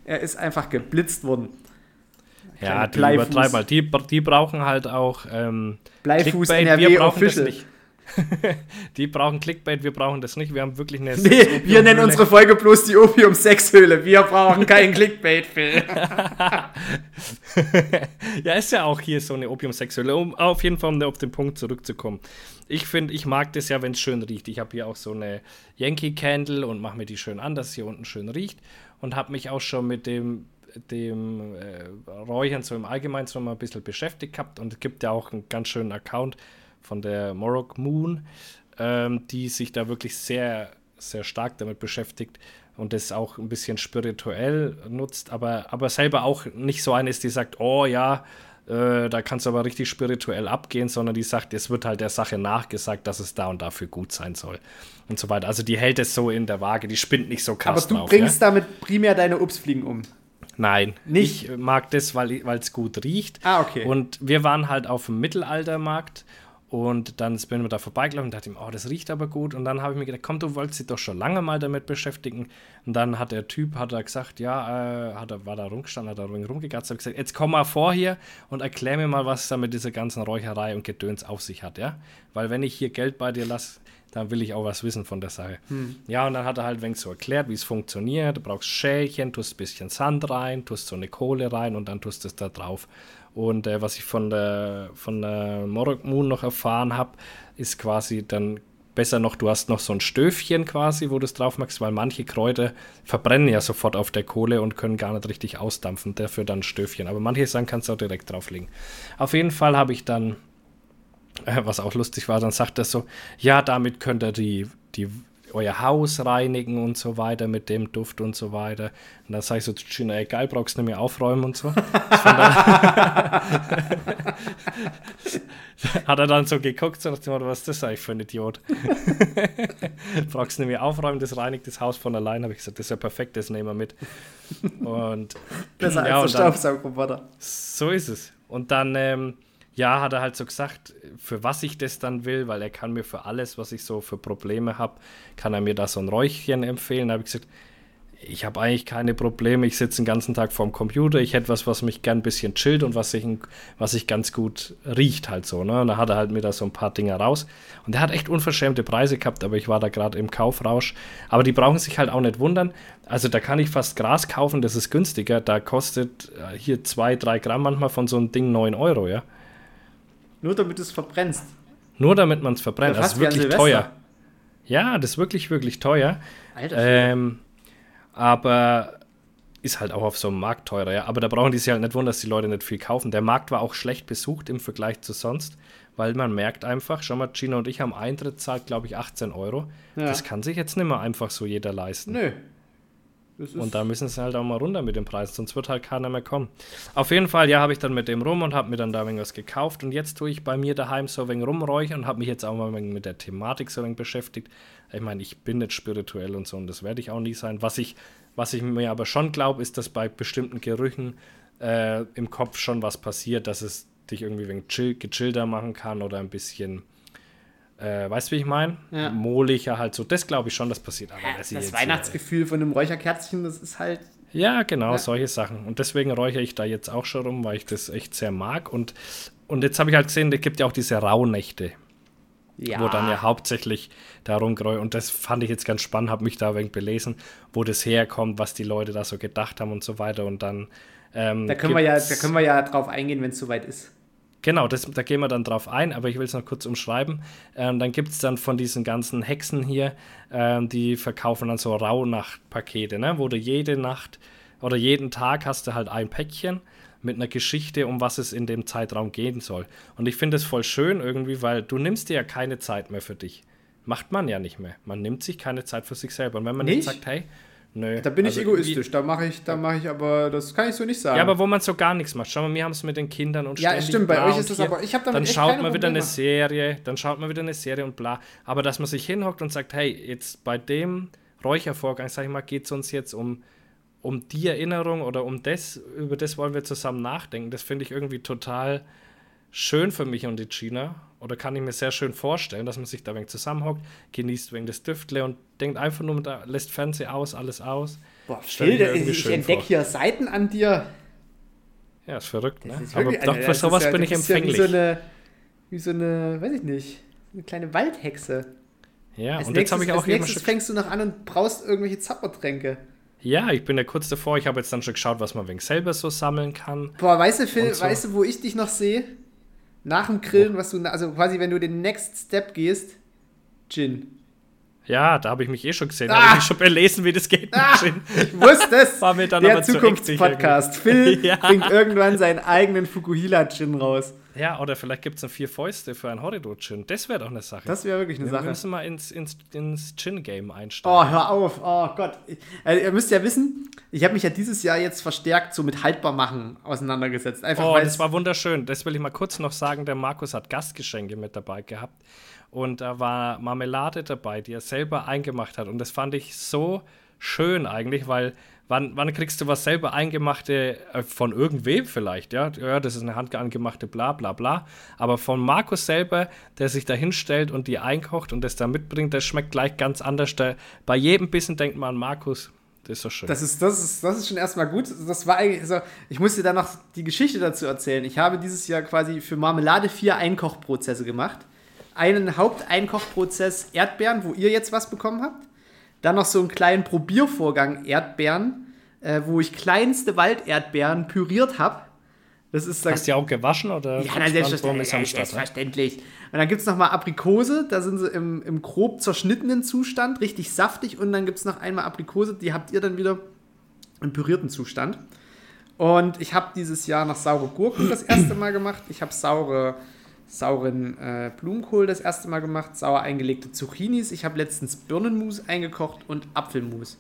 er ist einfach geblitzt worden. Ja, die übertreiben halt. Die, die brauchen halt auch ähm, Bleifuß Clickbait. NRW wir brauchen Official. das nicht. die brauchen Clickbait, wir brauchen das nicht. Wir haben wirklich eine. Nee, wir nennen unsere Folge bloß die Opium-Sexhöhle. Wir brauchen keinen Clickbait, Phil. ja, ist ja auch hier so eine Opium-Sexhöhle. Um auf jeden Fall um auf den Punkt zurückzukommen. Ich finde, ich mag das ja, wenn es schön riecht. Ich habe hier auch so eine Yankee Candle und mache mir die schön an, dass es hier unten schön riecht. Und habe mich auch schon mit dem dem äh, Räuchern so im Allgemeinen so mal ein bisschen beschäftigt gehabt und es gibt ja auch einen ganz schönen Account von der Morok Moon, ähm, die sich da wirklich sehr, sehr stark damit beschäftigt und das auch ein bisschen spirituell nutzt, aber, aber selber auch nicht so eine ist, die sagt, oh ja, äh, da kannst du aber richtig spirituell abgehen, sondern die sagt, es wird halt der Sache nachgesagt, dass es da und dafür gut sein soll und so weiter. Also die hält es so in der Waage, die spinnt nicht so krass Aber du drauf, bringst ja? damit primär deine Obstfliegen um. Nein, nicht. ich mag das, weil es gut riecht. Ah, okay. Und wir waren halt auf dem Mittelaltermarkt und dann bin ich da vorbeigelaufen und dachte ihm, oh, das riecht aber gut. Und dann habe ich mir gedacht, komm, du wolltest dich doch schon lange mal damit beschäftigen. Und dann hat der Typ, hat er gesagt, ja, äh, hat er, war da rumgestanden, hat er rumgegatzt, hat gesagt, jetzt komm mal vor hier und erklär mir mal, was da mit dieser ganzen Räucherei und Gedöns auf sich hat, ja? Weil wenn ich hier Geld bei dir lasse, dann will ich auch was wissen von der Sache. Hm. Ja, und dann hat er halt wenig so erklärt, wie es funktioniert. Du brauchst Schälchen, tust ein bisschen Sand rein, tust so eine Kohle rein und dann tust es da drauf. Und äh, was ich von der, von der Morok Moon noch erfahren habe, ist quasi dann besser noch, du hast noch so ein Stöfchen quasi, wo du es drauf machst, weil manche Kräuter verbrennen ja sofort auf der Kohle und können gar nicht richtig ausdampfen, dafür dann ein Stöfchen. Aber manche Sachen kannst du auch direkt drauflegen. Auf jeden Fall habe ich dann äh, was auch lustig war, dann sagt er so, ja, damit könnt ihr die, die euer Haus reinigen und so weiter mit dem Duft und so weiter. Und dann sage ich so zu Gina, ey, geil, brauchst du nicht mehr aufräumen und so. Hat er dann so geguckt, so nach dem Motto, was ist das eigentlich für ein Idiot? brauchst du nicht mehr aufräumen, das reinigt das Haus von allein. Habe ich gesagt, das ist ja perfekt, das nehmen wir mit. Und Besser ja, als der Staubsaugerroboter. so ist es. Und dann, ähm, ja, hat er halt so gesagt, für was ich das dann will, weil er kann mir für alles, was ich so für Probleme habe, kann er mir da so ein Räuchchen empfehlen. Da habe ich gesagt, ich habe eigentlich keine Probleme, ich sitze den ganzen Tag vorm Computer, ich hätte was, was mich gern ein bisschen chillt und was sich, was sich ganz gut riecht halt so. Ne? Und da hat er halt mir da so ein paar Dinge raus. Und er hat echt unverschämte Preise gehabt, aber ich war da gerade im Kaufrausch. Aber die brauchen sich halt auch nicht wundern. Also da kann ich fast Gras kaufen, das ist günstiger. Da kostet äh, hier zwei, drei Gramm manchmal von so einem Ding 9 Euro, ja. Nur damit du es verbrennst. Nur damit man es verbrennt. Ja, Das ist wirklich teuer. Ja, das ist wirklich, wirklich teuer. Alter, Ähm, aber ist halt auch auf so einem Markt teurer, ja. Aber da brauchen die sich halt nicht wundern, dass die Leute nicht viel kaufen. Der Markt war auch schlecht besucht im Vergleich zu sonst, weil man merkt einfach, schau mal, Gina und ich haben Eintritt zahlt, glaube ich, 18 Euro. Ja. Das kann sich jetzt nicht mehr einfach so jeder leisten. Nö. Und da müssen sie halt auch mal runter mit dem Preis, sonst wird halt keiner mehr kommen. Auf jeden Fall, ja, habe ich dann mit dem rum und habe mir dann da irgendwas gekauft. Und jetzt tue ich bei mir daheim so ein wenig rumräuchern und habe mich jetzt auch mal ein mit der Thematik so ein wenig beschäftigt. Ich meine, ich bin nicht spirituell und so und das werde ich auch nie sein. Was ich, was ich mir aber schon glaube, ist, dass bei bestimmten Gerüchen äh, im Kopf schon was passiert, dass es dich irgendwie ein wenig chill, gechillter machen kann oder ein bisschen, äh, weißt du, wie ich meine? Ja. Mohlicher halt so. Das glaube ich schon, das passiert. Aber Ja, das jetzt hier- Weihnachtsgefühl von einem Räucherkerzchen, das ist halt. ja, genau, Ja. solche Sachen. Und deswegen räuchere ich da jetzt auch schon rum, weil ich das echt sehr mag. Und, und jetzt habe ich halt gesehen, es gibt ja auch diese Rauhnächte, Ja. wo dann ja hauptsächlich darum geräuchert. Und das fand ich jetzt ganz spannend, habe mich da ein wenig belesen, wo das herkommt, was die Leute da so gedacht haben und so weiter. Und dann. Ähm, da, können wir ja, da können wir ja drauf eingehen, wenn es soweit ist. Genau, das, da gehen wir dann drauf ein, aber ich will es noch kurz umschreiben. Ähm, dann gibt es dann von diesen ganzen Hexen hier, ähm, die verkaufen dann so Rauhnacht-Pakete, ne? wo du jede Nacht oder jeden Tag hast du halt ein Päckchen mit einer Geschichte, um was es in dem Zeitraum gehen soll. Und ich finde es voll schön irgendwie, weil du nimmst dir ja keine Zeit mehr für dich. Macht man ja nicht mehr. Man nimmt sich keine Zeit für sich selber. Und wenn man Nicht? jetzt sagt, hey, nö. Da bin ich also egoistisch. Da mache ich, da mache ich aber, das kann ich so nicht sagen. ja, aber wo man so gar nichts macht. Schau mal, wir haben es mit den Kindern und Ja, stimmt, bei euch ist das hier. aber- ich hab damit Dann echt schaut man wieder eine Probleme. Serie, dann schaut man wieder eine Serie und bla. Aber dass man sich hinhockt und sagt, hey, jetzt bei dem Räuchervorgang, sag ich mal, geht es uns jetzt um, um die Erinnerung oder um das, über das wollen wir zusammen nachdenken. Das finde ich irgendwie total schön für mich und die Gina. Oder kann ich mir sehr schön vorstellen, dass man sich da wenig zusammenhockt, genießt wegen das Düftle und denkt einfach nur, da lässt Fernseher aus, alles aus. Boah, Phil, ich entdecke hier Seiten an dir. Ja, ist verrückt, ne? Ist Aber doch, für sowas ja- bin ich bist ja empfänglich. Wie so, eine, wie so eine, weiß ich nicht, eine kleine Waldhexe. Ja, Als und jetzt habe nächstes, ich auch als nächstes fängst du noch an und brauchst irgendwelche Zappertränke. Ja, ich bin ja kurz davor. Ich habe jetzt dann schon geschaut, was man wegen selber so sammeln kann. Boah, weißt du, Phil, so. weißt du, wo ich dich noch sehe? Nach dem Grillen, was du, also quasi, wenn du den Next Step gehst, Gin. Ja, da habe ich mich eh schon gesehen. Ah! Da habe ich schon belesen, wie das geht. mit Ah, ich wusste es! War mir dann Der Zukunftspodcast. Phil Ja. bringt irgendwann seinen eigenen Fukuhila-Gin raus. Ja, oder vielleicht gibt es ein vier Fäuste für ein Horridor-Gin. Das wäre doch eine Sache. Das wäre wirklich eine wir Sache. müssen mal ins, ins, ins Gin-Game einsteigen. Oh, hör auf. Oh Gott. Also, ihr müsst ja wissen, ich habe mich ja dieses Jahr jetzt verstärkt so mit Haltbarmachen auseinandergesetzt. Einfach Oh, das es- war wunderschön. Das will ich mal kurz noch sagen. Der Markus hat Gastgeschenke mit dabei gehabt. Und da war Marmelade dabei, die er selber eingemacht hat. Und das fand ich so schön eigentlich, weil wann, wann kriegst du was selber eingemachte äh, von irgendwem vielleicht? Ja? ja, das ist eine handangemachte bla bla bla. Aber von Markus selber, der sich da hinstellt und die einkocht und das da mitbringt, das schmeckt gleich ganz anders. Da, bei jedem Bissen denkt man an Markus. Das ist so schön. Das ist, das, ist, das ist schon erstmal gut. Das war eigentlich so, ich muss dir dann noch die Geschichte dazu erzählen. Ich habe dieses Jahr quasi für Marmelade vier Einkochprozesse gemacht. Einen Haupteinkochprozess Erdbeeren, wo ihr jetzt was bekommen habt. Dann noch so einen kleinen Probiervorgang Erdbeeren, äh, wo ich kleinste Walderdbeeren püriert habe. Das ist dann Hast du die auch gewaschen oder? ja, nein, selbstverständlich. Ja, ne? selbstverständlich. Und dann gibt es nochmal Aprikose, da sind sie im, im grob zerschnittenen Zustand, richtig saftig. Und dann gibt es noch einmal Aprikose, die habt ihr dann wieder im pürierten Zustand. Und ich habe dieses Jahr noch saure Gurken das erste Mal gemacht. Ich habe saure, sauren äh, Blumenkohl das erste Mal gemacht, sauer eingelegte Zucchinis. Ich habe letztens Birnenmus eingekocht und Apfelmus.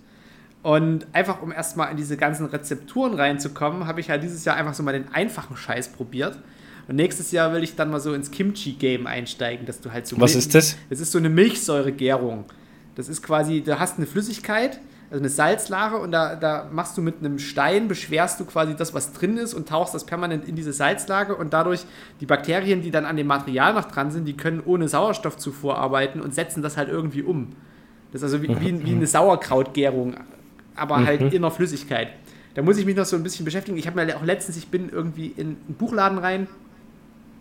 Und einfach um erstmal in diese ganzen Rezepturen reinzukommen, habe ich halt dieses Jahr einfach so mal den einfachen Scheiß probiert. Und nächstes Jahr will ich dann mal so ins Kimchi-Game einsteigen, dass du halt so. Was ist das? Das ist so eine Milchsäuregärung. Das ist quasi, du hast eine Flüssigkeit, also eine Salzlache und da, da machst du mit einem Stein, beschwerst du quasi das, was drin ist und tauchst das permanent in diese Salzlage und dadurch die Bakterien, die dann an dem Material noch dran sind, die können ohne Sauerstoffzufuhr arbeiten und setzen das halt irgendwie um. Das ist also wie, wie, wie eine Sauerkrautgärung, aber halt in der Flüssigkeit. Da muss ich mich noch so ein bisschen beschäftigen. Ich habe mir auch letztens, ich bin irgendwie in einen Buchladen rein,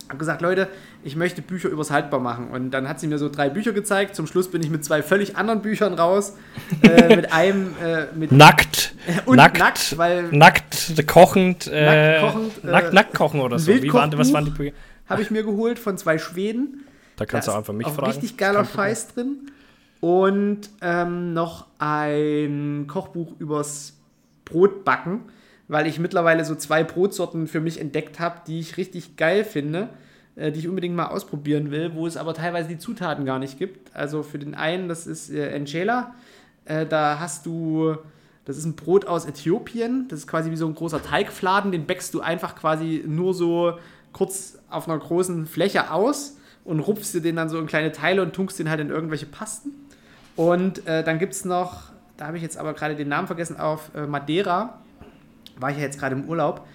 habe gesagt, Leute, ich möchte Bücher übers Haltbar machen. Und dann hat sie mir so drei Bücher gezeigt. Zum Schluss bin ich mit zwei völlig anderen Büchern raus. äh, mit einem äh, mit Nackt. und nackt, nackt, weil nackt, kochend, äh, Nackt kochend, äh, nackt, nackt kochen oder so. Wie waren, was waren die Bücher? habe ich mir geholt von zwei Schweden. Da kannst Da du einfach mich auch fragen. richtig geiler Scheiß drin. Und ähm, noch ein Kochbuch übers Brotbacken, weil ich mittlerweile so zwei Brotsorten für mich entdeckt habe, die ich richtig geil finde, äh, die ich unbedingt mal ausprobieren will, wo es aber teilweise die Zutaten gar nicht gibt. Also für den einen, das ist äh, Enchela. Äh, da hast du, das ist ein Brot aus Äthiopien. Das ist quasi wie so ein großer Teigfladen. Den bäckst du einfach quasi nur so kurz auf einer großen Fläche aus und rupfst dir den dann so in kleine Teile und tunkst den halt in irgendwelche Pasten. Und äh, dann gibt es noch, da habe ich jetzt aber gerade den Namen vergessen, auf äh, Madeira, war ich ja jetzt gerade im Urlaub,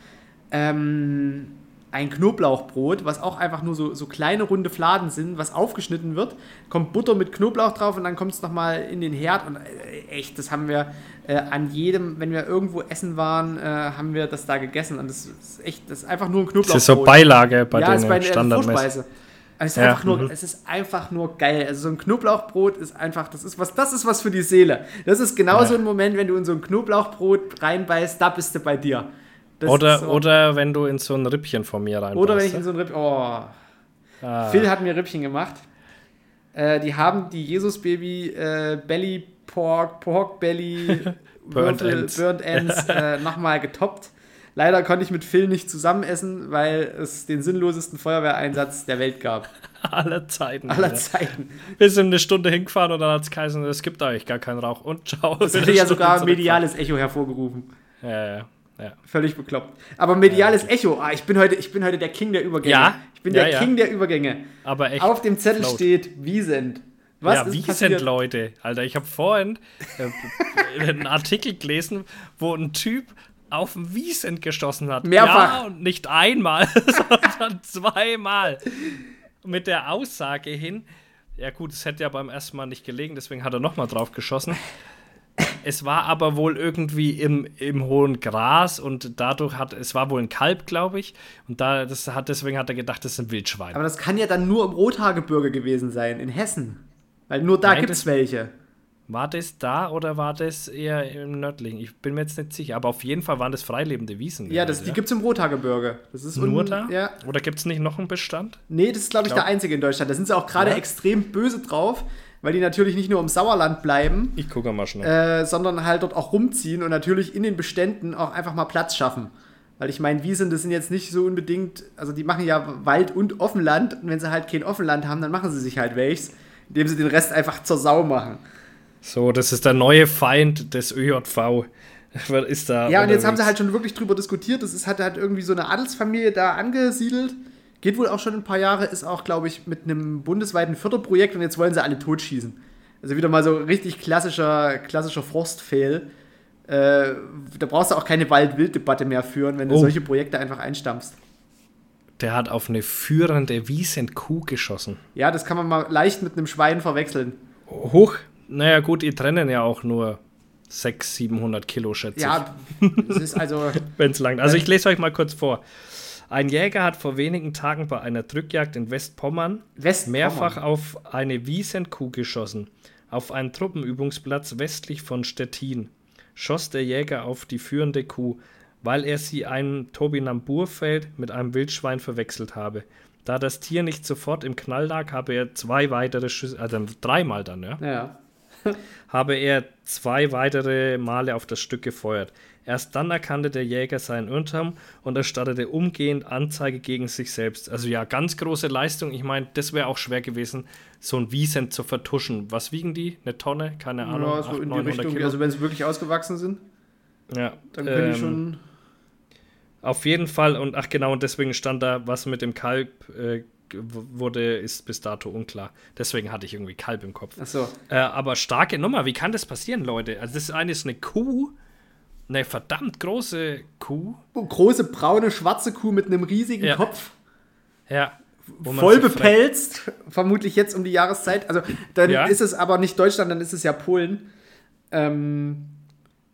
ähm, ein Knoblauchbrot, was auch einfach nur so, so kleine runde Fladen sind, was aufgeschnitten wird, kommt Butter mit Knoblauch drauf und dann kommt es nochmal in den Herd und äh, echt, das haben wir äh, an jedem, wenn wir irgendwo essen waren, äh, haben wir das da gegessen und das ist echt, das ist einfach nur ein Knoblauchbrot. Das ist so Beilage bei ja, der Standardmäßig. Vorspeise. Es ist, Ja, einfach nur, mhm. es ist einfach nur geil. Also so ein Knoblauchbrot ist einfach, das ist was, das ist was für die Seele. Das ist genau Ja. so ein Moment, wenn du in so ein Knoblauchbrot reinbeißt, da bist du bei dir. Das Oder, so. oder wenn du in so ein Rippchen von mir rein oder wenn ich in so ein Ripp. Oh. Ah. Phil hat mir Rippchen gemacht. Äh, die haben die Jesus-Baby äh, Belly Pork, Pork Belly Burnt Würfel, Ends. Burnt Ends äh, nochmal getoppt. Leider konnte ich mit Phil nicht zusammen essen, weil es den sinnlosesten Feuerwehreinsatz der Welt gab. aller Zeiten. Aller Alter. Zeiten. Wir sind eine Stunde hingefahren und dann hat es geheißen, es gibt eigentlich gar keinen Rauch. Und ciao. Das hätte ja sogar ein mediales Echo hervorgerufen. Ja, ja, ja. Völlig bekloppt. Aber mediales Echo, ah, ich bin, heute, ich bin heute der King der Übergänge. Ja, Ich bin ja, der ja. King der Übergänge. Aber echt. Auf dem Zettel float. steht Wiesent. Was ja, ist wie passiert? Leute? Alter, ich habe vorhin äh, einen Artikel gelesen, wo ein Typ auf ein Wiesent geschossen hat. Mehrfach. Ja, und nicht einmal, sondern zweimal. Mit der Aussage hin, ja gut, es hätte ja beim ersten Mal nicht gelegen, deswegen hat er nochmal drauf geschossen. Es war aber wohl irgendwie im, im hohen Gras und dadurch hat, es war wohl ein Kalb, glaube ich, und da, das hat, deswegen hat er gedacht, das sind Wildschweine. Aber das kann ja dann nur im Rothaargebirge gewesen sein, in Hessen. Weil nur da gibt es welche. War das da oder war das eher im nördlichen? Ich bin mir jetzt nicht sicher, aber auf jeden Fall waren das freilebende Wiesen. Ja, das, die gibt es im Rothaargebirge. Das ist nur unten- da? Ja. Oder gibt es nicht noch einen Bestand? Nee, das ist, glaube ich, Glaub- der einzige in Deutschland. Da sind sie auch gerade Ja? extrem böse drauf, weil die natürlich nicht nur im Sauerland bleiben, Ich gucke mal schnell. äh, sondern halt dort auch rumziehen und natürlich in den Beständen auch einfach mal Platz schaffen. Weil ich meine, Wiesen, das sind jetzt nicht so unbedingt, also die machen ja Wald und Offenland und wenn sie halt kein Offenland haben, dann machen sie sich halt welches, indem sie den Rest einfach zur Sau machen. So, das ist der neue Feind des ÖJV. Ist da? Ja, und jetzt haben sie halt schon wirklich drüber diskutiert. Das ist, hat halt irgendwie so eine Adelsfamilie da angesiedelt. Geht wohl auch schon ein paar Jahre, ist auch, glaube ich, mit einem bundesweiten Förderprojekt und jetzt wollen sie alle totschießen. Also wieder mal so richtig klassischer, klassischer Forstfail. Äh, da brauchst du auch keine Wald-Wild-Debatte mehr führen, wenn du Oh. solche Projekte einfach einstampfst. Der hat auf eine führende Wiesent-Kuh geschossen. Ja, das kann man mal leicht mit einem Schwein verwechseln. Hoch. Naja, gut, die trennen ja auch nur 600, 700 Kilo, schätze ich. Ja, das ist also. wenn es lang. Also ich lese euch mal kurz vor. Ein Jäger hat vor wenigen Tagen bei einer Drückjagd in Westpommern Westpommern. mehrfach auf eine Wiesenkuh geschossen. Auf einen Truppenübungsplatz westlich von Stettin schoss der Jäger auf die führende Kuh, weil er sie einem Tobinamburfeld mit einem Wildschwein verwechselt habe. Da das Tier nicht sofort im Knall lag, habe er zwei weitere Schüsse, also dreimal dann, ja, Ja. habe er zwei weitere Male auf das Stück gefeuert. Erst dann erkannte der Jäger seinen Irrtum und erstattete umgehend Anzeige gegen sich selbst. Also ja, ganz große Leistung. Ich meine, das wäre auch schwer gewesen, so ein Wiesent zu vertuschen. Was wiegen die? Eine Tonne? Keine Ahnung. Ja, so 800, in die 900 Richtung, Kilo? also wenn sie wirklich ausgewachsen sind, ja, dann können die ähm, schon. Auf jeden Fall, und ach genau, und deswegen stand da, was mit dem Kalb äh, wurde, ist bis dato unklar. Deswegen hatte ich irgendwie Kalb im Kopf. Achso. Äh, aber starke Nummer, wie kann das passieren, Leute? Also das eine ist eine Kuh, eine verdammt große Kuh. Große braune, schwarze Kuh mit einem riesigen Ja. Kopf. Ja. voll so bepelzt, vermutlich jetzt um die Jahreszeit. Also dann Ja. ist es aber nicht Deutschland, dann ist es ja Polen. Ähm,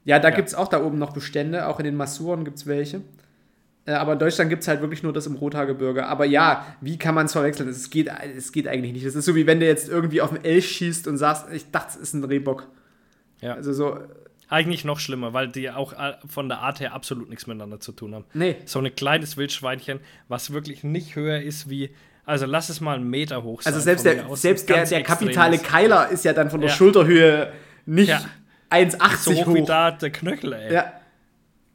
ja, da Ja. gibt es auch da oben noch Bestände, auch in den Masuren gibt es welche. Äh, aber in Deutschland gibt es halt wirklich nur das im Rothaargebirge. Aber ja, wie kann man es verwechseln? Es geht, es geht eigentlich nicht. Das ist so, wie wenn du jetzt irgendwie auf den Elch schießt und sagst, ich dachte, es ist ein Rehbock. Ja. Also so, Eigentlich noch schlimmer, weil die auch äh, von der Art her absolut nichts miteinander zu tun haben. nee. So ein kleines Wildschweinchen, was wirklich nicht höher ist wie, also lass es mal einen Meter hoch sein. Also selbst der, selbst der, der kapitale. Keiler ist ja dann von der Ja. Schulterhöhe nicht Ja. 1,80 so hoch, hoch. wie da der Knöchel, ey. Ja,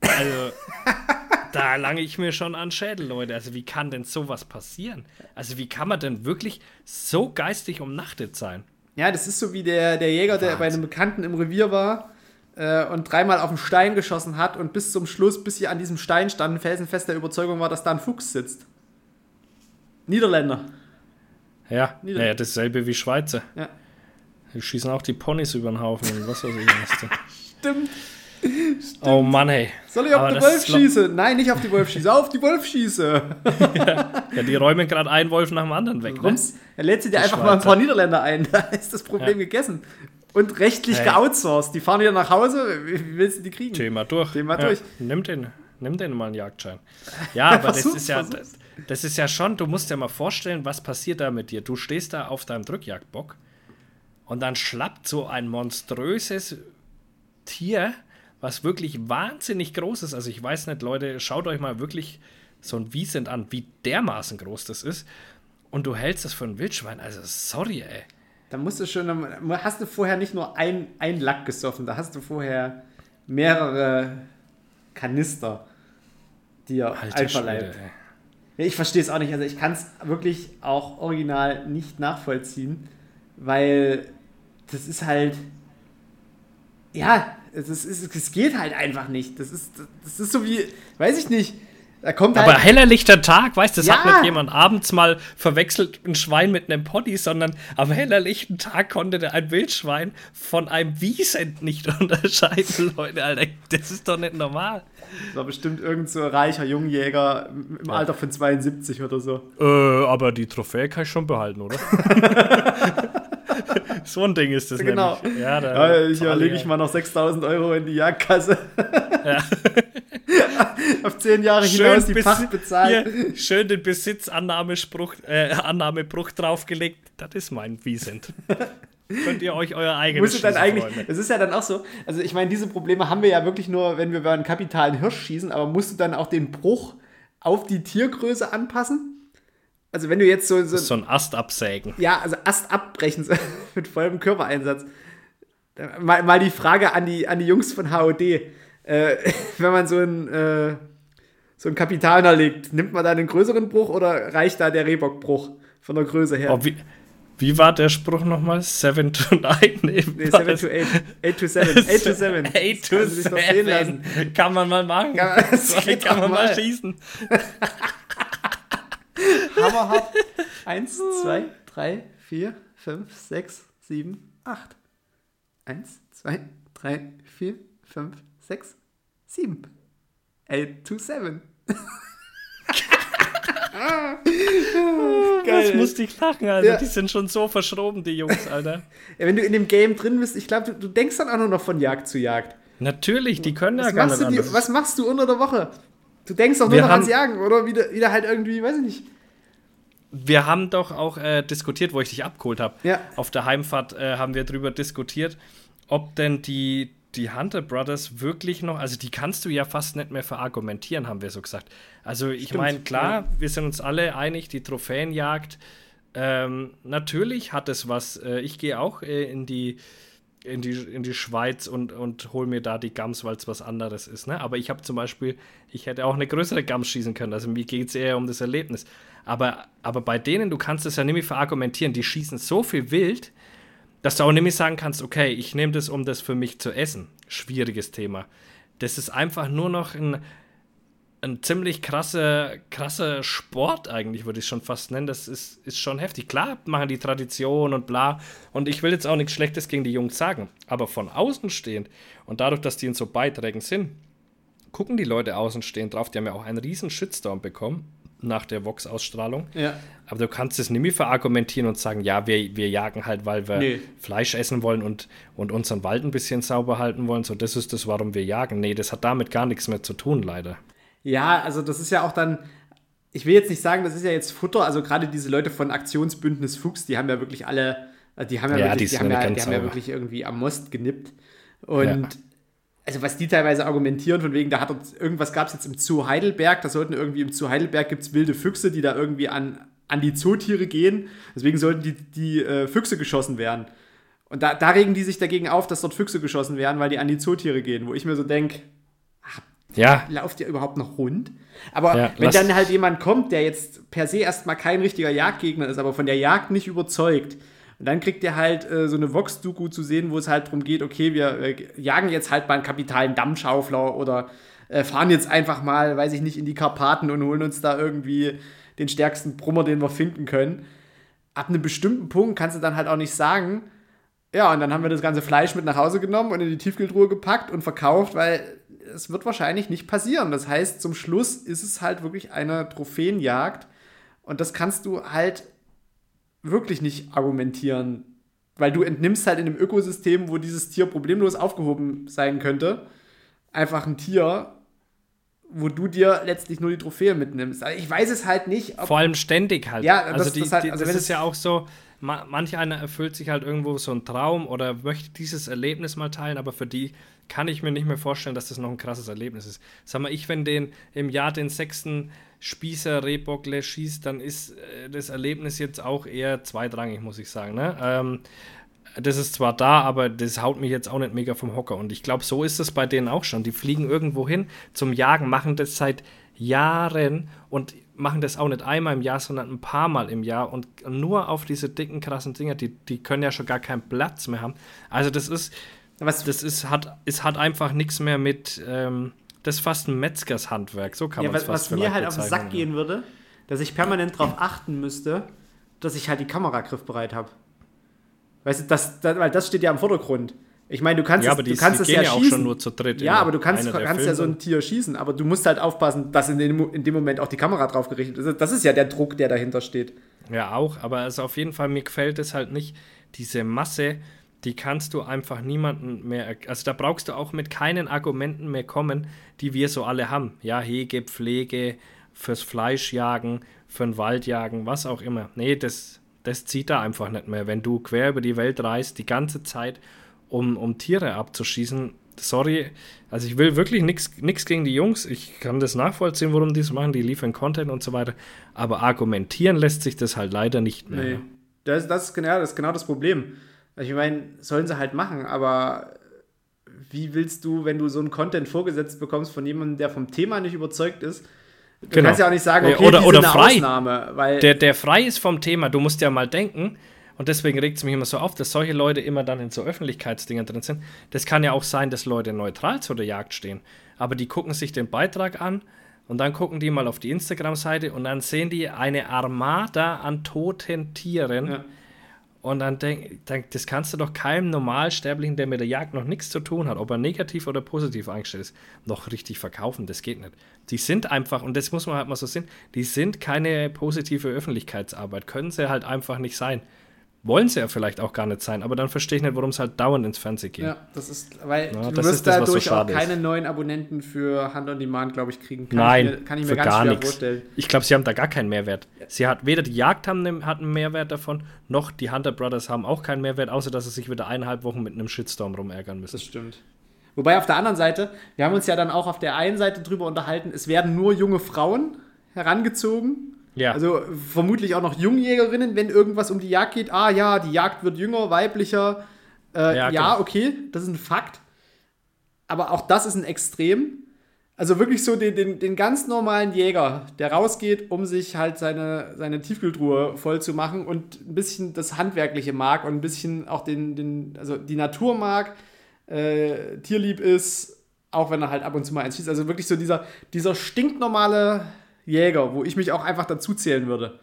Also, da lange ich mir schon an Schädel, Leute. Also, wie kann denn sowas passieren? Also, wie kann man denn wirklich so geistig umnachtet sein? Ja, das ist so wie der, der Jäger, der bei einem Bekannten im Revier war äh, und dreimal auf den Stein geschossen hat und bis zum Schluss, bis sie an diesem Stein standen, felsenfest der Überzeugung war, dass da ein Fuchs sitzt. Niederländer. Ja, Nieder- naja, dasselbe wie Schweizer. Ja. Die schießen auch die Ponys über den Haufen und was weiß ich. Stimmt. Oh Mann, ey. Soll ich auf Aber das Wolf schießen? Nein, nicht auf die Wolf schießen, auf die Wolf schieße. Ja, die räumen gerade einen Wolf nach dem anderen weg. Ne? Rums. Er lädt sie dir Die einfach mal ein Schweizer. paar Niederländer ein. Da ist das Problem Ja. gegessen. Und rechtlich Hey. geoutsourced. Die fahren wieder nach Hause. Wie willst du die kriegen? Thema durch. Thema ja, durch. Nimm den, nimm den mal einen Jagdschein. Ja, aber das ist ja, das ist ja schon, du musst dir mal vorstellen, was passiert da mit dir. Du stehst da auf deinem Drückjagdbock und dann schlappt so ein monströses Tier, was wirklich wahnsinnig groß ist. Also ich weiß nicht, Leute, schaut euch mal wirklich so ein Wiesent an, wie dermaßen groß das ist. Und du hältst das für ein Wildschwein. Also sorry, ey. Da musst du schon, da hast du vorher nicht nur ein, ein Lack gesoffen, da hast du vorher mehrere Kanister dir Alter einverleibt. Schwede, ich verstehe es auch nicht. Also ich kann es wirklich auch original nicht nachvollziehen, weil das ist halt. Ja, es, ist, es, geht halt einfach nicht. Das ist, das ist so wie, weiß ich nicht. Da kommt halt. Aber heller lichter Tag, weißt du, das hat Ja. nicht jemand abends mal verwechselt ein Schwein mit einem Pony, sondern am heller lichten Tag konnte der ein Wildschwein von einem Wiesent nicht unterscheiden, Leute, Alter. Das ist doch nicht normal. Das war bestimmt irgend so ein reicher Jungjäger im Alter von 72 oder so. Äh, aber die Trophäe kann ich schon behalten, oder? so ein Ding ist das Genau. nämlich. Ja, da Ja, ich zahle lege ich mal noch 6000 Euro in die Jagdkasse. Ja. Auf 10 Jahre Schön, hinaus die Pacht bezahlt. Hier, schön den Besitzannahmespruch, äh, Annahmebruch draufgelegt. Das ist mein Wiesent. Könnt ihr euch euer eigenes Musst du dann eigentlich, Freunde. es ist ja dann auch so, also ich meine, diese Probleme haben wir ja wirklich nur, wenn wir über einen kapitalen Hirsch schießen, aber musst du dann auch den Bruch auf die Tiergröße anpassen? Also wenn du jetzt so, so, So ein Ast absägen. ja, also Ast abbrechen mit vollem Körpereinsatz. Mal, mal die Frage an die, an die Jungs von HOD. Äh, wenn man so ein, äh, so ein Kapitaler legt, nimmt man da einen größeren Bruch oder reicht da der Rehbockbruch von der Größe her? Oh, wie, wie war der Spruch nochmal? 7 to 9? Nee, Nee, 7 to 8. 8 to 7. 8 to 7. 8 to Kannst du dich doch sehen lassen. 7. Kann man mal machen. Kann man- das kann man mal mal. schießen. Hammerhart. 1, 2, 3, 4, 5, 6, 7, 8. 1, 2, 3, 4, 5, 6, 7. 8 to 7. Das musste ich lachen, Alter. Ja. Die sind schon so verschroben, die Jungs, Alter. Ja, wenn du in dem Game drin bist, ich glaube, du, du denkst dann auch nur noch von Jagd zu Jagd. Natürlich, die können ja Was gar machst, nicht du was machst du unter der Woche? Du denkst doch nur Wir noch haben- ans Jagen, oder? Wieder, wieder halt irgendwie, weiß ich nicht. Wir haben doch auch äh, diskutiert, wo ich dich abgeholt habe. Ja. Auf der Heimfahrt äh, haben wir darüber diskutiert, ob denn die, die Hunter Brothers wirklich noch, also die kannst du ja fast nicht mehr verargumentieren, haben wir so gesagt. Also ich meine, klar, wir sind uns alle einig, die Trophäenjagd, ähm, natürlich hat es was, äh, ich gehe auch äh, in die in die, in die Schweiz und, und hol mir da die Gams, weil es was anderes ist. Ne? Aber ich habe zum Beispiel, ich hätte auch eine größere Gams schießen können. Also mir geht es eher um das Erlebnis. Aber, aber bei denen, du kannst es ja mehr verargumentieren, die schießen so viel wild, dass du auch mehr sagen kannst, okay, ich nehme das, um das für mich zu essen. Schwieriges Thema. Das ist einfach nur noch ein, ein ziemlich krasser, krasser Sport eigentlich, würde ich schon fast nennen. Das ist, ist schon heftig. Klar machen die Tradition und bla. Und ich will jetzt auch nichts Schlechtes gegen die Jungs sagen. Aber von außen stehend und dadurch, dass die in so Beiträgen sind, gucken die Leute außen stehend drauf. Die haben ja auch einen riesen Shitstorm bekommen nach der Vox-Ausstrahlung. Ja. Aber du kannst es nicht mehr verargumentieren und sagen, ja, wir, wir jagen halt, weil wir Nee. Fleisch essen wollen und, und unseren Wald ein bisschen sauber halten wollen. So, das ist das, warum wir jagen. Nee, das hat damit gar nichts mehr zu tun, leider. Ja, also das ist ja auch dann, ich will jetzt nicht sagen, das ist ja jetzt Futter, also gerade diese Leute von Aktionsbündnis Fuchs, die haben ja wirklich alle, also die haben ja, Ja, wirklich, die die haben ja die haben ja wirklich irgendwie am Most genippt. Und Ja. also was die teilweise argumentieren, von wegen, da hat uns, irgendwas gab es jetzt im Zoo Heidelberg, da sollten irgendwie im Zoo Heidelberg gibt es wilde Füchse, die da irgendwie an, an die Zootiere gehen. Deswegen sollten die, die äh, Füchse geschossen werden. Und da, da regen die sich dagegen auf, dass dort Füchse geschossen werden, weil die an die Zootiere gehen, wo ich mir so denke, Ja, lauft ihr überhaupt noch rund? Aber Ja, wenn dann halt jemand kommt, der jetzt per se erstmal kein richtiger Jagdgegner ist, aber von der Jagd nicht überzeugt, und dann kriegt ihr halt äh, so eine Vox-Doku zu sehen, wo es halt darum geht, okay, wir äh, jagen jetzt halt mal einen kapitalen Dammschaufler oder äh, fahren jetzt einfach mal, weiß ich nicht, in die Karpaten und holen uns da irgendwie den stärksten Brummer, den wir finden können. Ab einem bestimmten Punkt kannst du dann halt auch nicht sagen, ja, und dann haben wir das ganze Fleisch mit nach Hause genommen und in die Tiefkühltruhe gepackt und verkauft, weil es wird wahrscheinlich nicht passieren. Das heißt, zum Schluss ist es halt wirklich eine Trophäenjagd und das kannst du halt wirklich nicht argumentieren, weil du entnimmst halt in einem Ökosystem, wo dieses Tier problemlos aufgehoben sein könnte, einfach ein Tier, wo du dir letztlich nur die Trophäe mitnimmst. Also ich weiß es halt nicht, vor allem ständig halt. Ja, also das- die, das halt- also das ist ja auch so, ma, manch einer erfüllt sich halt irgendwo so einen Traum oder möchte dieses Erlebnis mal teilen, aber für die kann ich mir nicht mehr vorstellen, dass das noch ein krasses Erlebnis ist. Sag mal, ich, wenn den im Jahr den sechsten Spießer Rehbockle schießt, dann ist äh, das Erlebnis jetzt auch eher zweitrangig, muss ich sagen. Ne? Ähm, das ist zwar da, aber das haut mich jetzt auch nicht mega vom Hocker. Und ich glaube, so ist es bei denen auch schon. Die fliegen irgendwo hin zum Jagen, machen das seit Jahren und machen das auch nicht einmal im Jahr, sondern ein paar Mal im Jahr und nur auf diese dicken, krassen Dinger, die, die können ja schon gar keinen Platz mehr haben. Also das ist, was, das ist, hat, es hat einfach nichts mehr mit, ähm, das ist fast ein Metzgershandwerk, so kann ja, man es was, fast was mir halt auf den Sack gehen würde, dass ich permanent darauf achten müsste, dass ich halt die Kamera griffbereit habe. Weißt du, das, das, weil das steht ja im Vordergrund. Ich meine, du kannst Ja, es, aber die, du kannst es ja ja auch schießen. schon nur zu dritt. ja, aber du kannst, kannst ja so ein Tier schießen, aber du musst halt aufpassen, dass in dem, in dem Moment auch die Kamera drauf gerichtet ist. Das ist ja der Druck, der dahinter steht. Ja, auch, aber also auf jeden Fall, mir gefällt es halt nicht, diese Masse, die kannst du einfach niemanden mehr, also da brauchst du auch mit keinen Argumenten mehr kommen, die wir so alle haben. Ja, Hege, Pflege, fürs Fleischjagen, für den Waldjagen, was auch immer. Nee, das, das zieht da einfach nicht mehr. Wenn du quer über die Welt reist, die ganze Zeit, um, um Tiere abzuschießen, sorry, also ich will wirklich nichts gegen die Jungs. Ich kann das nachvollziehen, warum die es machen. Die liefern Content und so weiter. Aber argumentieren lässt sich das halt leider nicht mehr. Nee. Das, das, ist genau, das ist genau das Problem. Ich meine, sollen sie halt machen, aber wie willst du, wenn du so einen Content vorgesetzt bekommst von jemandem, der vom Thema nicht überzeugt ist, du Genau. kannst ja auch nicht sagen, okay, oder- oder frei. Ausnahme, weil Der, der frei ist vom Thema, du musst ja mal denken, und deswegen regt es mich immer so auf, dass solche Leute immer dann in so Öffentlichkeitsdingen drin sind. Das kann ja auch sein, dass Leute neutral zu der Jagd stehen. Aber die gucken sich den Beitrag an und dann gucken die mal auf die Instagram-Seite und dann sehen die eine Armada an toten Tieren. Ja. Und dann denk, denk, das kannst du doch keinem Normalsterblichen, der mit der Jagd noch nichts zu tun hat, ob er negativ oder positiv eingestellt ist, noch richtig verkaufen. Das geht nicht. Die sind einfach, und das muss man halt mal so sehen, die sind keine positive Öffentlichkeitsarbeit. Können sie halt einfach nicht sein. Wollen sie ja vielleicht auch gar nicht sein, aber dann verstehe ich nicht, warum es halt dauernd ins Fernsehen geht. Ja, das ist, weil Ja, du das wirst das, was so dadurch auch schade ist. keine neuen Abonnenten für Hand on Demand, glaube ich, kriegen. Kann Nein, ich mir, kann ich mir für ganz gar schwer vorstellen. Ich glaube, sie haben da gar keinen Mehrwert. Sie hat weder die Jagd haben, hat einen Mehrwert davon, noch die Hunter Brothers haben auch keinen Mehrwert, außer dass sie sich wieder eineinhalb Wochen mit einem Shitstorm rumärgern müssen. Das stimmt. Wobei auf der anderen Seite, wir haben uns ja dann auch auf der einen Seite drüber unterhalten, es werden nur junge Frauen herangezogen. Ja. Also vermutlich auch noch Jungjägerinnen, wenn irgendwas um die Jagd geht. Ah ja, die Jagd wird jünger, weiblicher. Äh, Ja, ja, genau. okay, das ist ein Fakt. Aber auch das ist ein Extrem. Also wirklich so den, den, den ganz normalen Jäger, der rausgeht, um sich halt seine, seine Tiefkühltruhe voll zu machen und ein bisschen das Handwerkliche mag und ein bisschen auch den, den also die Natur mag, äh, tierlieb ist, auch wenn er halt ab und zu mal eins schießt. Also wirklich so dieser, dieser stinknormale Jäger, wo ich mich auch einfach dazu zählen würde.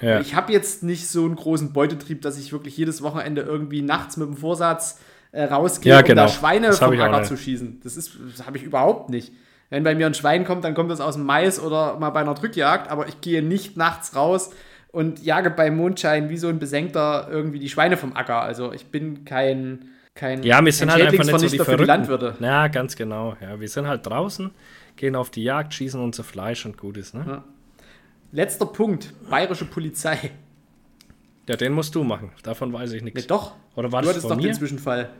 Ja. Ich habe jetzt nicht so einen großen Beutetrieb, dass ich wirklich jedes Wochenende irgendwie nachts mit dem Vorsatz äh, rausgehe, Ja, um genau. da Schweine Das hab vom Acker zu schießen. Das ist, das habe ich überhaupt nicht. Wenn bei mir ein Schwein kommt, dann kommt das aus dem Mais oder mal bei einer Drückjagd, aber ich gehe nicht nachts raus und jage bei Mondschein wie so ein Besenkter irgendwie die Schweine vom Acker. Also ich bin kein, kein, Ja, wir sind halt einfach nicht so die die Landwirte. Verrückten. Ja, ganz genau. Ja, wir sind halt draußen, gehen auf die Jagd, schießen unser Fleisch und gut ist, ne? Letzter Punkt, bayerische Polizei. Ja, den musst du machen. Davon weiß ich nichts. Nee, doch. Oder war du das hattest doch mir? den Zwischenfall.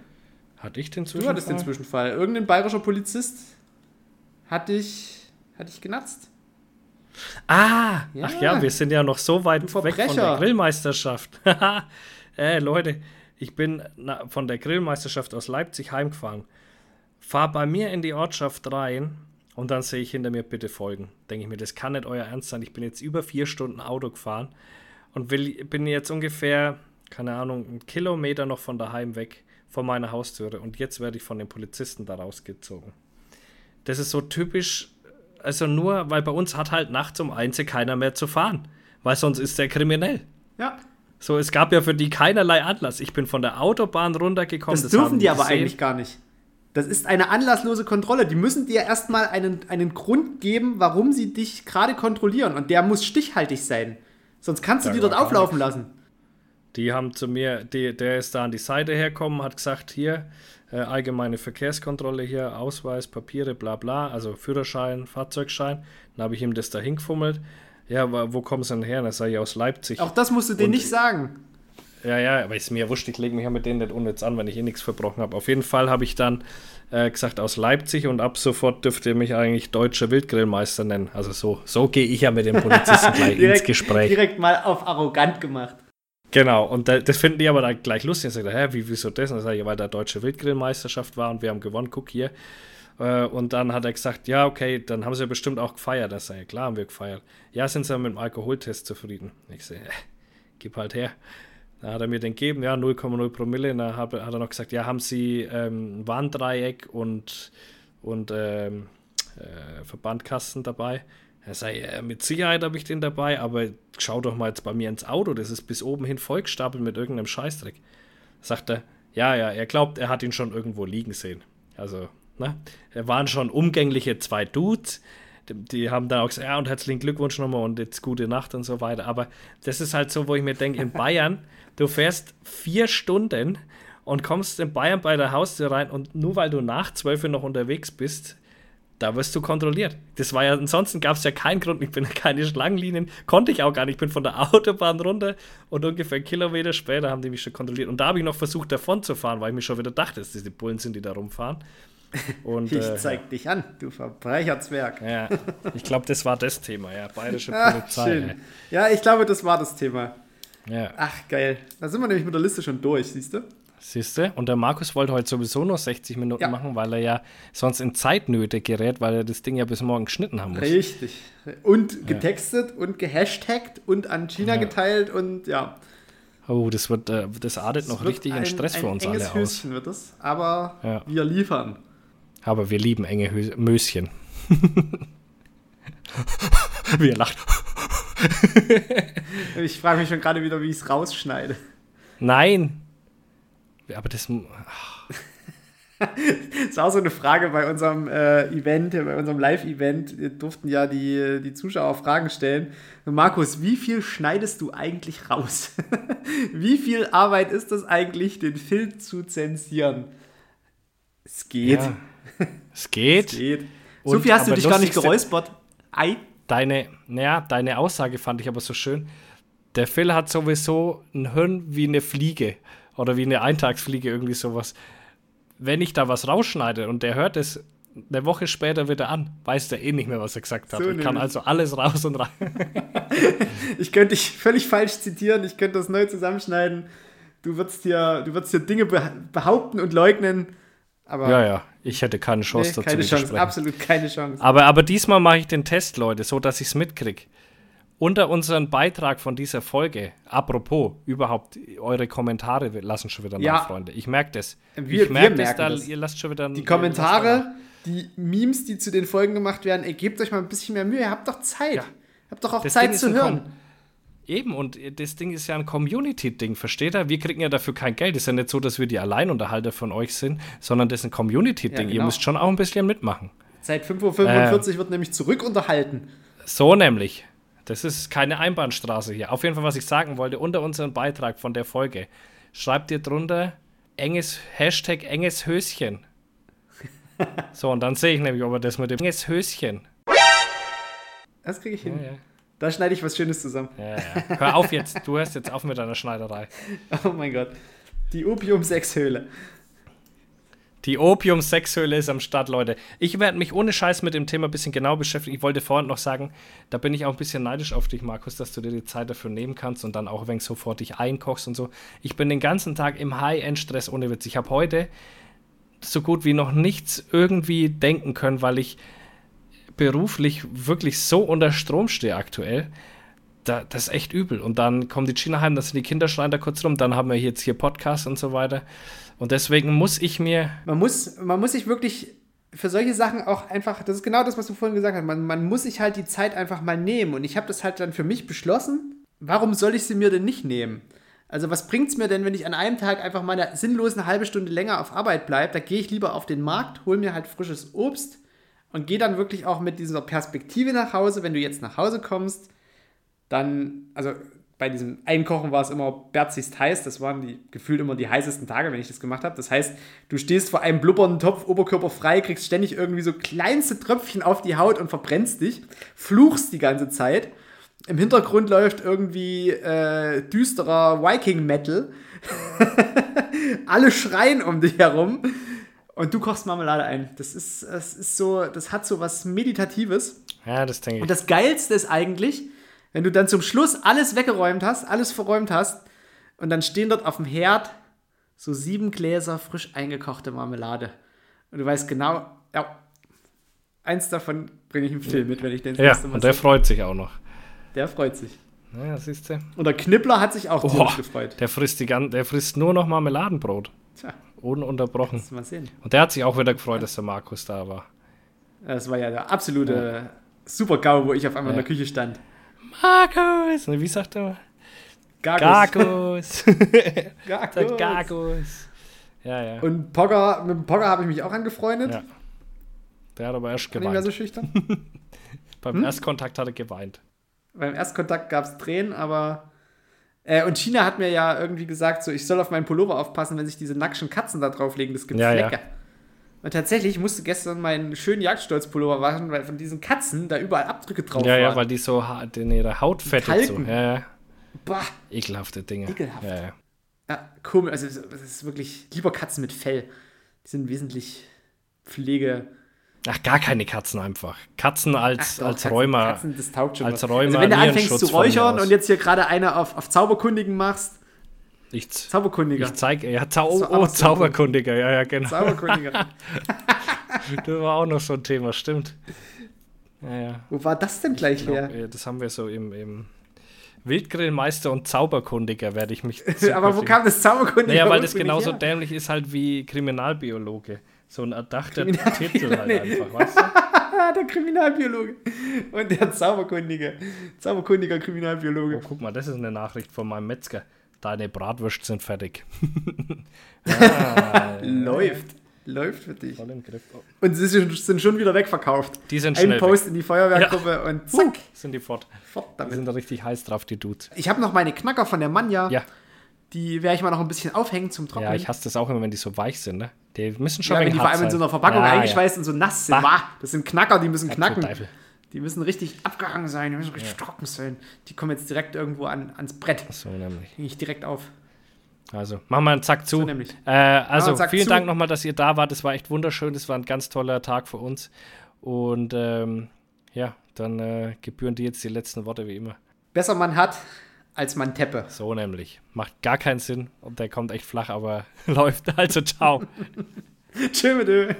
Hatte ich den Du Zwischenfall? hattest den Zwischenfall. Irgendein bayerischer Polizist hat dich, hat dich genatzt. Ah, Ja. ach ja, wir sind ja noch so weit Du weg von der Grillmeisterschaft. äh, Leute, ich bin na, von der Grillmeisterschaft aus Leipzig heimgefahren. Fahr bei mir in die Ortschaft rein und dann sehe ich hinter mir bitte folgen. Denke ich mir, das kann nicht euer Ernst sein. Ich bin jetzt über vier Stunden Auto gefahren und will, bin jetzt ungefähr, keine Ahnung, einen Kilometer noch von daheim weg, von meiner Haustüre. Und jetzt werde ich von den Polizisten da rausgezogen. Das ist so typisch, also nur, weil bei uns hat halt nachts um eins keiner mehr zu fahren. Weil sonst ist der kriminell. Ja. So, es gab ja für die keinerlei Anlass. Ich bin von der Autobahn runtergekommen. Das, dürfen haben die aber gesehen. eigentlich gar nicht. Das ist eine anlasslose Kontrolle. Die müssen dir erstmal einen, einen Grund geben, warum sie dich gerade kontrollieren. Und der muss stichhaltig sein. Sonst kannst du Ja, die dort auflaufen lassen. Die haben zu mir, die, der ist da an die Seite hergekommen, hat gesagt, hier, äh, allgemeine Verkehrskontrolle hier, Ausweis, Papiere, bla bla, also Führerschein, Fahrzeugschein. Dann habe ich ihm das da hingefummelt. Ja, wo kommen sie denn her? Dann sage ich aus Leipzig. Auch das musst du denen Und- nicht sagen. Ja, ja, aber ist mir wurscht, ich lege mich ja mit denen nicht unnütz an, wenn ich eh nichts verbrochen habe. Auf jeden Fall habe ich dann äh, gesagt aus Leipzig und ab sofort dürft ihr mich eigentlich deutscher Wildgrillmeister nennen. Also so, so gehe ich ja mit den Polizisten gleich ins Gespräch. direkt mal auf arrogant gemacht. Genau, und da, das finden die aber dann gleich lustig. Ich sage, hä, wie, wieso das? Und dann sage ich, weil da deutsche Wildgrillmeisterschaft war und wir haben gewonnen, guck hier. Äh, Und dann hat er gesagt, ja, okay, dann haben sie ja bestimmt auch gefeiert. Das sage ich, klar haben wir gefeiert. Ja, sind sie mit dem Alkoholtest zufrieden? Ich äh, gib halt her. Dann hat er mir den gegeben, ja, 0,0 Promille. Und dann hat, er noch gesagt, ja, haben sie ähm, Warndreieck und, und ähm, äh, Verbandkasten dabei? Er sagt, ja, mit Sicherheit habe ich den dabei, aber schau doch mal jetzt bei mir ins Auto, das ist bis oben hin vollgestapelt mit irgendeinem Scheißdreck. Sagt er, ja, ja, er glaubt, er hat ihn schon irgendwo liegen sehen. Also, ne? Er waren schon umgängliche zwei Dudes. Die, die haben dann auch gesagt, ja, und herzlichen Glückwunsch nochmal und jetzt gute Nacht und so weiter. Aber das ist halt so, wo ich mir denke, in Bayern, du fährst vier Stunden und kommst in Bayern bei der Haustür rein und nur weil du nach zwölf Uhr noch unterwegs bist, da wirst du kontrolliert. Das war ja, ansonsten gab es ja keinen Grund, ich bin keine Schlangenlinien, konnte ich auch gar nicht. Ich bin von der Autobahn runter und ungefähr einen Kilometer später haben die mich schon kontrolliert. Und da habe ich noch versucht, davon zu fahren, weil ich mir schon wieder dachte, dass das die Bullen sind, die da rumfahren. Und, Ich äh, zeig dich an, du Verbrecherzwerg. ja, ich glaube, das war das Thema, ja. Bayerische Ach, Polizei. schön. Ja, ich glaube, das war das Thema. Ja. Ach, geil. Da sind wir nämlich mit der Liste schon durch, siehst du? Siehst du? Und der Markus wollte heute sowieso noch 60 Minuten Ja. machen, weil er ja sonst in Zeitnöte gerät, weil er das Ding ja bis morgen geschnitten haben muss. Richtig. Und getextet und gehashtagt und an China geteilt und ja. Oh, das wird, äh, das artet noch Es wird richtig in ein- Stress für ein uns enges alle aus. Höschen wird es, aber Ja. wir liefern. Aber wir lieben enge Hö Möschen. Wie er lacht. Ich frage mich schon gerade wieder, wie ich es rausschneide. Nein. Aber das. Das ist auch so eine Frage bei unserem äh, Event, bei unserem Live-Event. Wir durften ja die, die Zuschauer Fragen stellen. Markus, wie viel schneidest du eigentlich raus? wie viel Arbeit ist das eigentlich, den Film zu zensieren? Es geht. Ja. Es geht. geht. Und so viel hast du dich gar nicht geräuspert. Ei. Deine, naja, deine Aussage fand ich aber so schön. Der Phil hat sowieso ein Hirn wie eine Fliege oder wie eine Eintagsfliege, irgendwie sowas. Wenn ich da was rausschneide und der hört es eine Woche später wieder an, weiß der eh nicht mehr, was er gesagt hat. So ich kann also alles raus und rein. Ich könnte dich völlig falsch zitieren, ich könnte das neu zusammenschneiden. du würdest hier, du würdest hier Dinge behaupten und leugnen. Aber ja, ja, ich hätte keine Chance nee, dazu. Keine Chance, absolut keine Chance. Aber, aber diesmal mache ich den Test, Leute, so dass ich es mitkriege. Unter unserem Beitrag von dieser Folge, apropos, überhaupt eure Kommentare lassen schon wieder Ja. nach, Freunde. Ich merke das. Wir- ich merke wir das, da, das. ihr lasst schon wieder Die Kommentare, die Memes, die zu den Folgen gemacht werden, ey, gebt euch mal ein bisschen mehr Mühe. Ihr habt doch Zeit. Ja. Habt doch auch Das Zeit zu hören. Kom- Eben, und das Ding ist ja ein Community-Ding, versteht ihr? Wir kriegen ja dafür kein Geld. Es ist ja nicht so, dass wir die Alleinunterhalter von euch sind, sondern das ist ein Community-Ding. Ja, Ihr genau. müsst schon auch ein bisschen mitmachen. Seit 5.45 Äh. Uhr wird nämlich zurückunterhalten. So nämlich. Das ist keine Einbahnstraße hier. Auf jeden Fall, was ich sagen wollte, unter unserem Beitrag von der Folge, schreibt ihr drunter enges Hashtag enges Höschen. So, und dann sehe ich nämlich, ob er das mit dem enges Höschen. Das kriege ich hin. Ja, ja. Da schneide ich was Schönes zusammen. Ja, ja. Hör auf jetzt, du hörst jetzt auf mit deiner Schneiderei. Oh mein Gott. Die Opium-6-Höhle. Die Opium-Sexhöhle ist am Start, Leute. Ich werde mich ohne Scheiß mit dem Thema ein bisschen genau beschäftigen. Ich wollte vorhin noch sagen, da bin ich auch ein bisschen neidisch auf dich, Markus, dass du dir die Zeit dafür nehmen kannst und dann auch wenn sofort dich einkochst und so. Ich bin den ganzen Tag im High-End-Stress ohne Witz. Ich habe heute so gut wie noch nichts irgendwie denken können, weil ich beruflich wirklich so unter Strom stehe aktuell. Da, das ist echt übel. Und dann kommen die China heim, dann sind die Kinder schreien da kurz rum, dann haben wir jetzt hier Podcasts und so weiter. Und deswegen muss ich mir Man muss, man muss sich wirklich für solche Sachen auch einfach, das ist genau das, was du vorhin gesagt hast, man, man muss sich halt die Zeit einfach mal nehmen. Und ich habe das halt dann für mich beschlossen. Warum soll ich sie mir denn nicht nehmen? Also was bringt es mir denn, wenn ich an einem Tag einfach mal eine sinnlos eine halbe Stunde länger auf Arbeit bleibe? Da gehe ich lieber auf den Markt, hole mir halt frisches Obst und gehe dann wirklich auch mit dieser Perspektive nach Hause. Wenn du jetzt nach Hause kommst, dann, also bei diesem Einkochen war es immer berzigst heiß. Das waren die gefühlt immer die heißesten Tage, wenn ich das gemacht habe. Das heißt, du stehst vor einem blubbernden Topf, oberkörperfrei, kriegst ständig irgendwie so kleinste Tröpfchen auf die Haut und verbrennst dich, fluchst die ganze Zeit. Im Hintergrund läuft irgendwie äh, düsterer Viking-Metal. Alle schreien um dich herum. Und du kochst Marmelade ein. Das ist, das ist so, das hat so was Meditatives. Ja, das denke ich. Und das Geilste ist eigentlich, wenn du dann zum Schluss alles weggeräumt hast, alles verräumt hast und dann stehen dort auf dem Herd so sieben Gläser frisch eingekochte Marmelade. Und du weißt genau, ja, eins davon bringe ich im Film mit, wenn ich den ja, und der sehe. freut sich auch noch. Der freut sich. Ja, siehst du. Und der Knippler hat sich auch tierisch gefreut. der frisst, die der frisst nur noch Marmeladenbrot. Tja, Ununterbrochen. lass mal sehen. Und der hat sich auch wieder gefreut, dass der Markus da war. Das war ja der absolute Super-GAU, wo ich auf einmal in der Küche stand. Markus! Ne, Wie sagt er? Gargus. Gargus! Gargus. Gargus! Ja, ja. Und Pogger, mit dem Pogger habe ich mich auch angefreundet. Ja. Der hat aber erst War nicht mehr geweint. so schüchtern. Beim Erstkontakt hat er geweint. Beim Erstkontakt gab es Tränen, aber. Äh, und China hat mir ja irgendwie gesagt, so ich soll auf meinen Pullover aufpassen, wenn sich diese nackschen Katzen da drauflegen. Das gibt Ja, ja. Flecke. Und tatsächlich ich musste gestern meinen schönen Jagdstolz-Pullover waschen, weil von diesen Katzen da überall Abdrücke drauf Ja, ja, waren. weil die so ha- in ihre Haut fettet so. Ja, ja. Bah, Ekelhafte Dinge. Ekelhaft. Ja, ja. ja, komisch. Also, es ist wirklich lieber Katzen mit Fell. Die sind wesentlich Pflege. Ach, gar keine Katzen einfach. Katzen als, doch, als Katzen- Rheuma. Katzen, das taugt schon. als was. Rheuma also, wenn du anfängst zu räuchern und jetzt hier gerade eine auf, auf Zauberkundigen machst, Ich, Zauberkundiger. ich zeige, ja, Zau oh, so Zauberkundiger, ja, ja, genau. Zauberkundiger. Das war auch noch so ein Thema, stimmt. Ja, ja. Wo war das denn gleich Glaub, her? das haben wir so im, im Wildgrillmeister und Zauberkundiger werde ich mich. Aber wo kam das Zauberkundiger? Naja, weil das genauso her? dämlich ist halt wie Kriminalbiologe. So ein erdachter. Titel halt einfach, weißt du? Ah, der Kriminalbiologe. Und der Zauberkundige. Zauberkundiger Oh, Kriminalbiologe. guck mal, das ist eine Nachricht von meinem Metzger. Deine Bratwürste sind fertig. Läuft. Läuft für dich. Voll im Griff. Oh, Und sie sind schon wieder wegverkauft. Die sind Ein schnell Post in die Feuerwehrgruppe und zack. Sind die fort. Fort Die damit. sind da richtig heiß drauf, die Dudes. Ich habe noch meine Knacker von der Manja. Ja, Die werde ich mal noch ein bisschen aufhängen zum Trocknen. ja, ich hasse das auch immer, wenn die so weich sind, ne? Die müssen schon Ja, wenn die vor allem in so einer Verpackung ja, eingeschweißt und so nass sind. Bah. Das sind Knacker, die müssen Ja. knacken. Die müssen richtig abgehangen sein, die müssen richtig trocken sein. Die kommen jetzt direkt irgendwo an, ans Brett. So nämlich. Hänge ich direkt auf. Also, machen wir einen Zack zu. So. Äh, also, vielen zu. Dank nochmal, dass ihr da wart. Das war echt wunderschön. Das war ein ganz toller Tag für uns. Und ähm, ja, dann äh, gebühren dir jetzt die letzten Worte wie immer. Besser man hat, als Manteppe. So nämlich. Macht gar keinen Sinn und der kommt echt flach, aber läuft. Also ciao. Tschö mit Ö.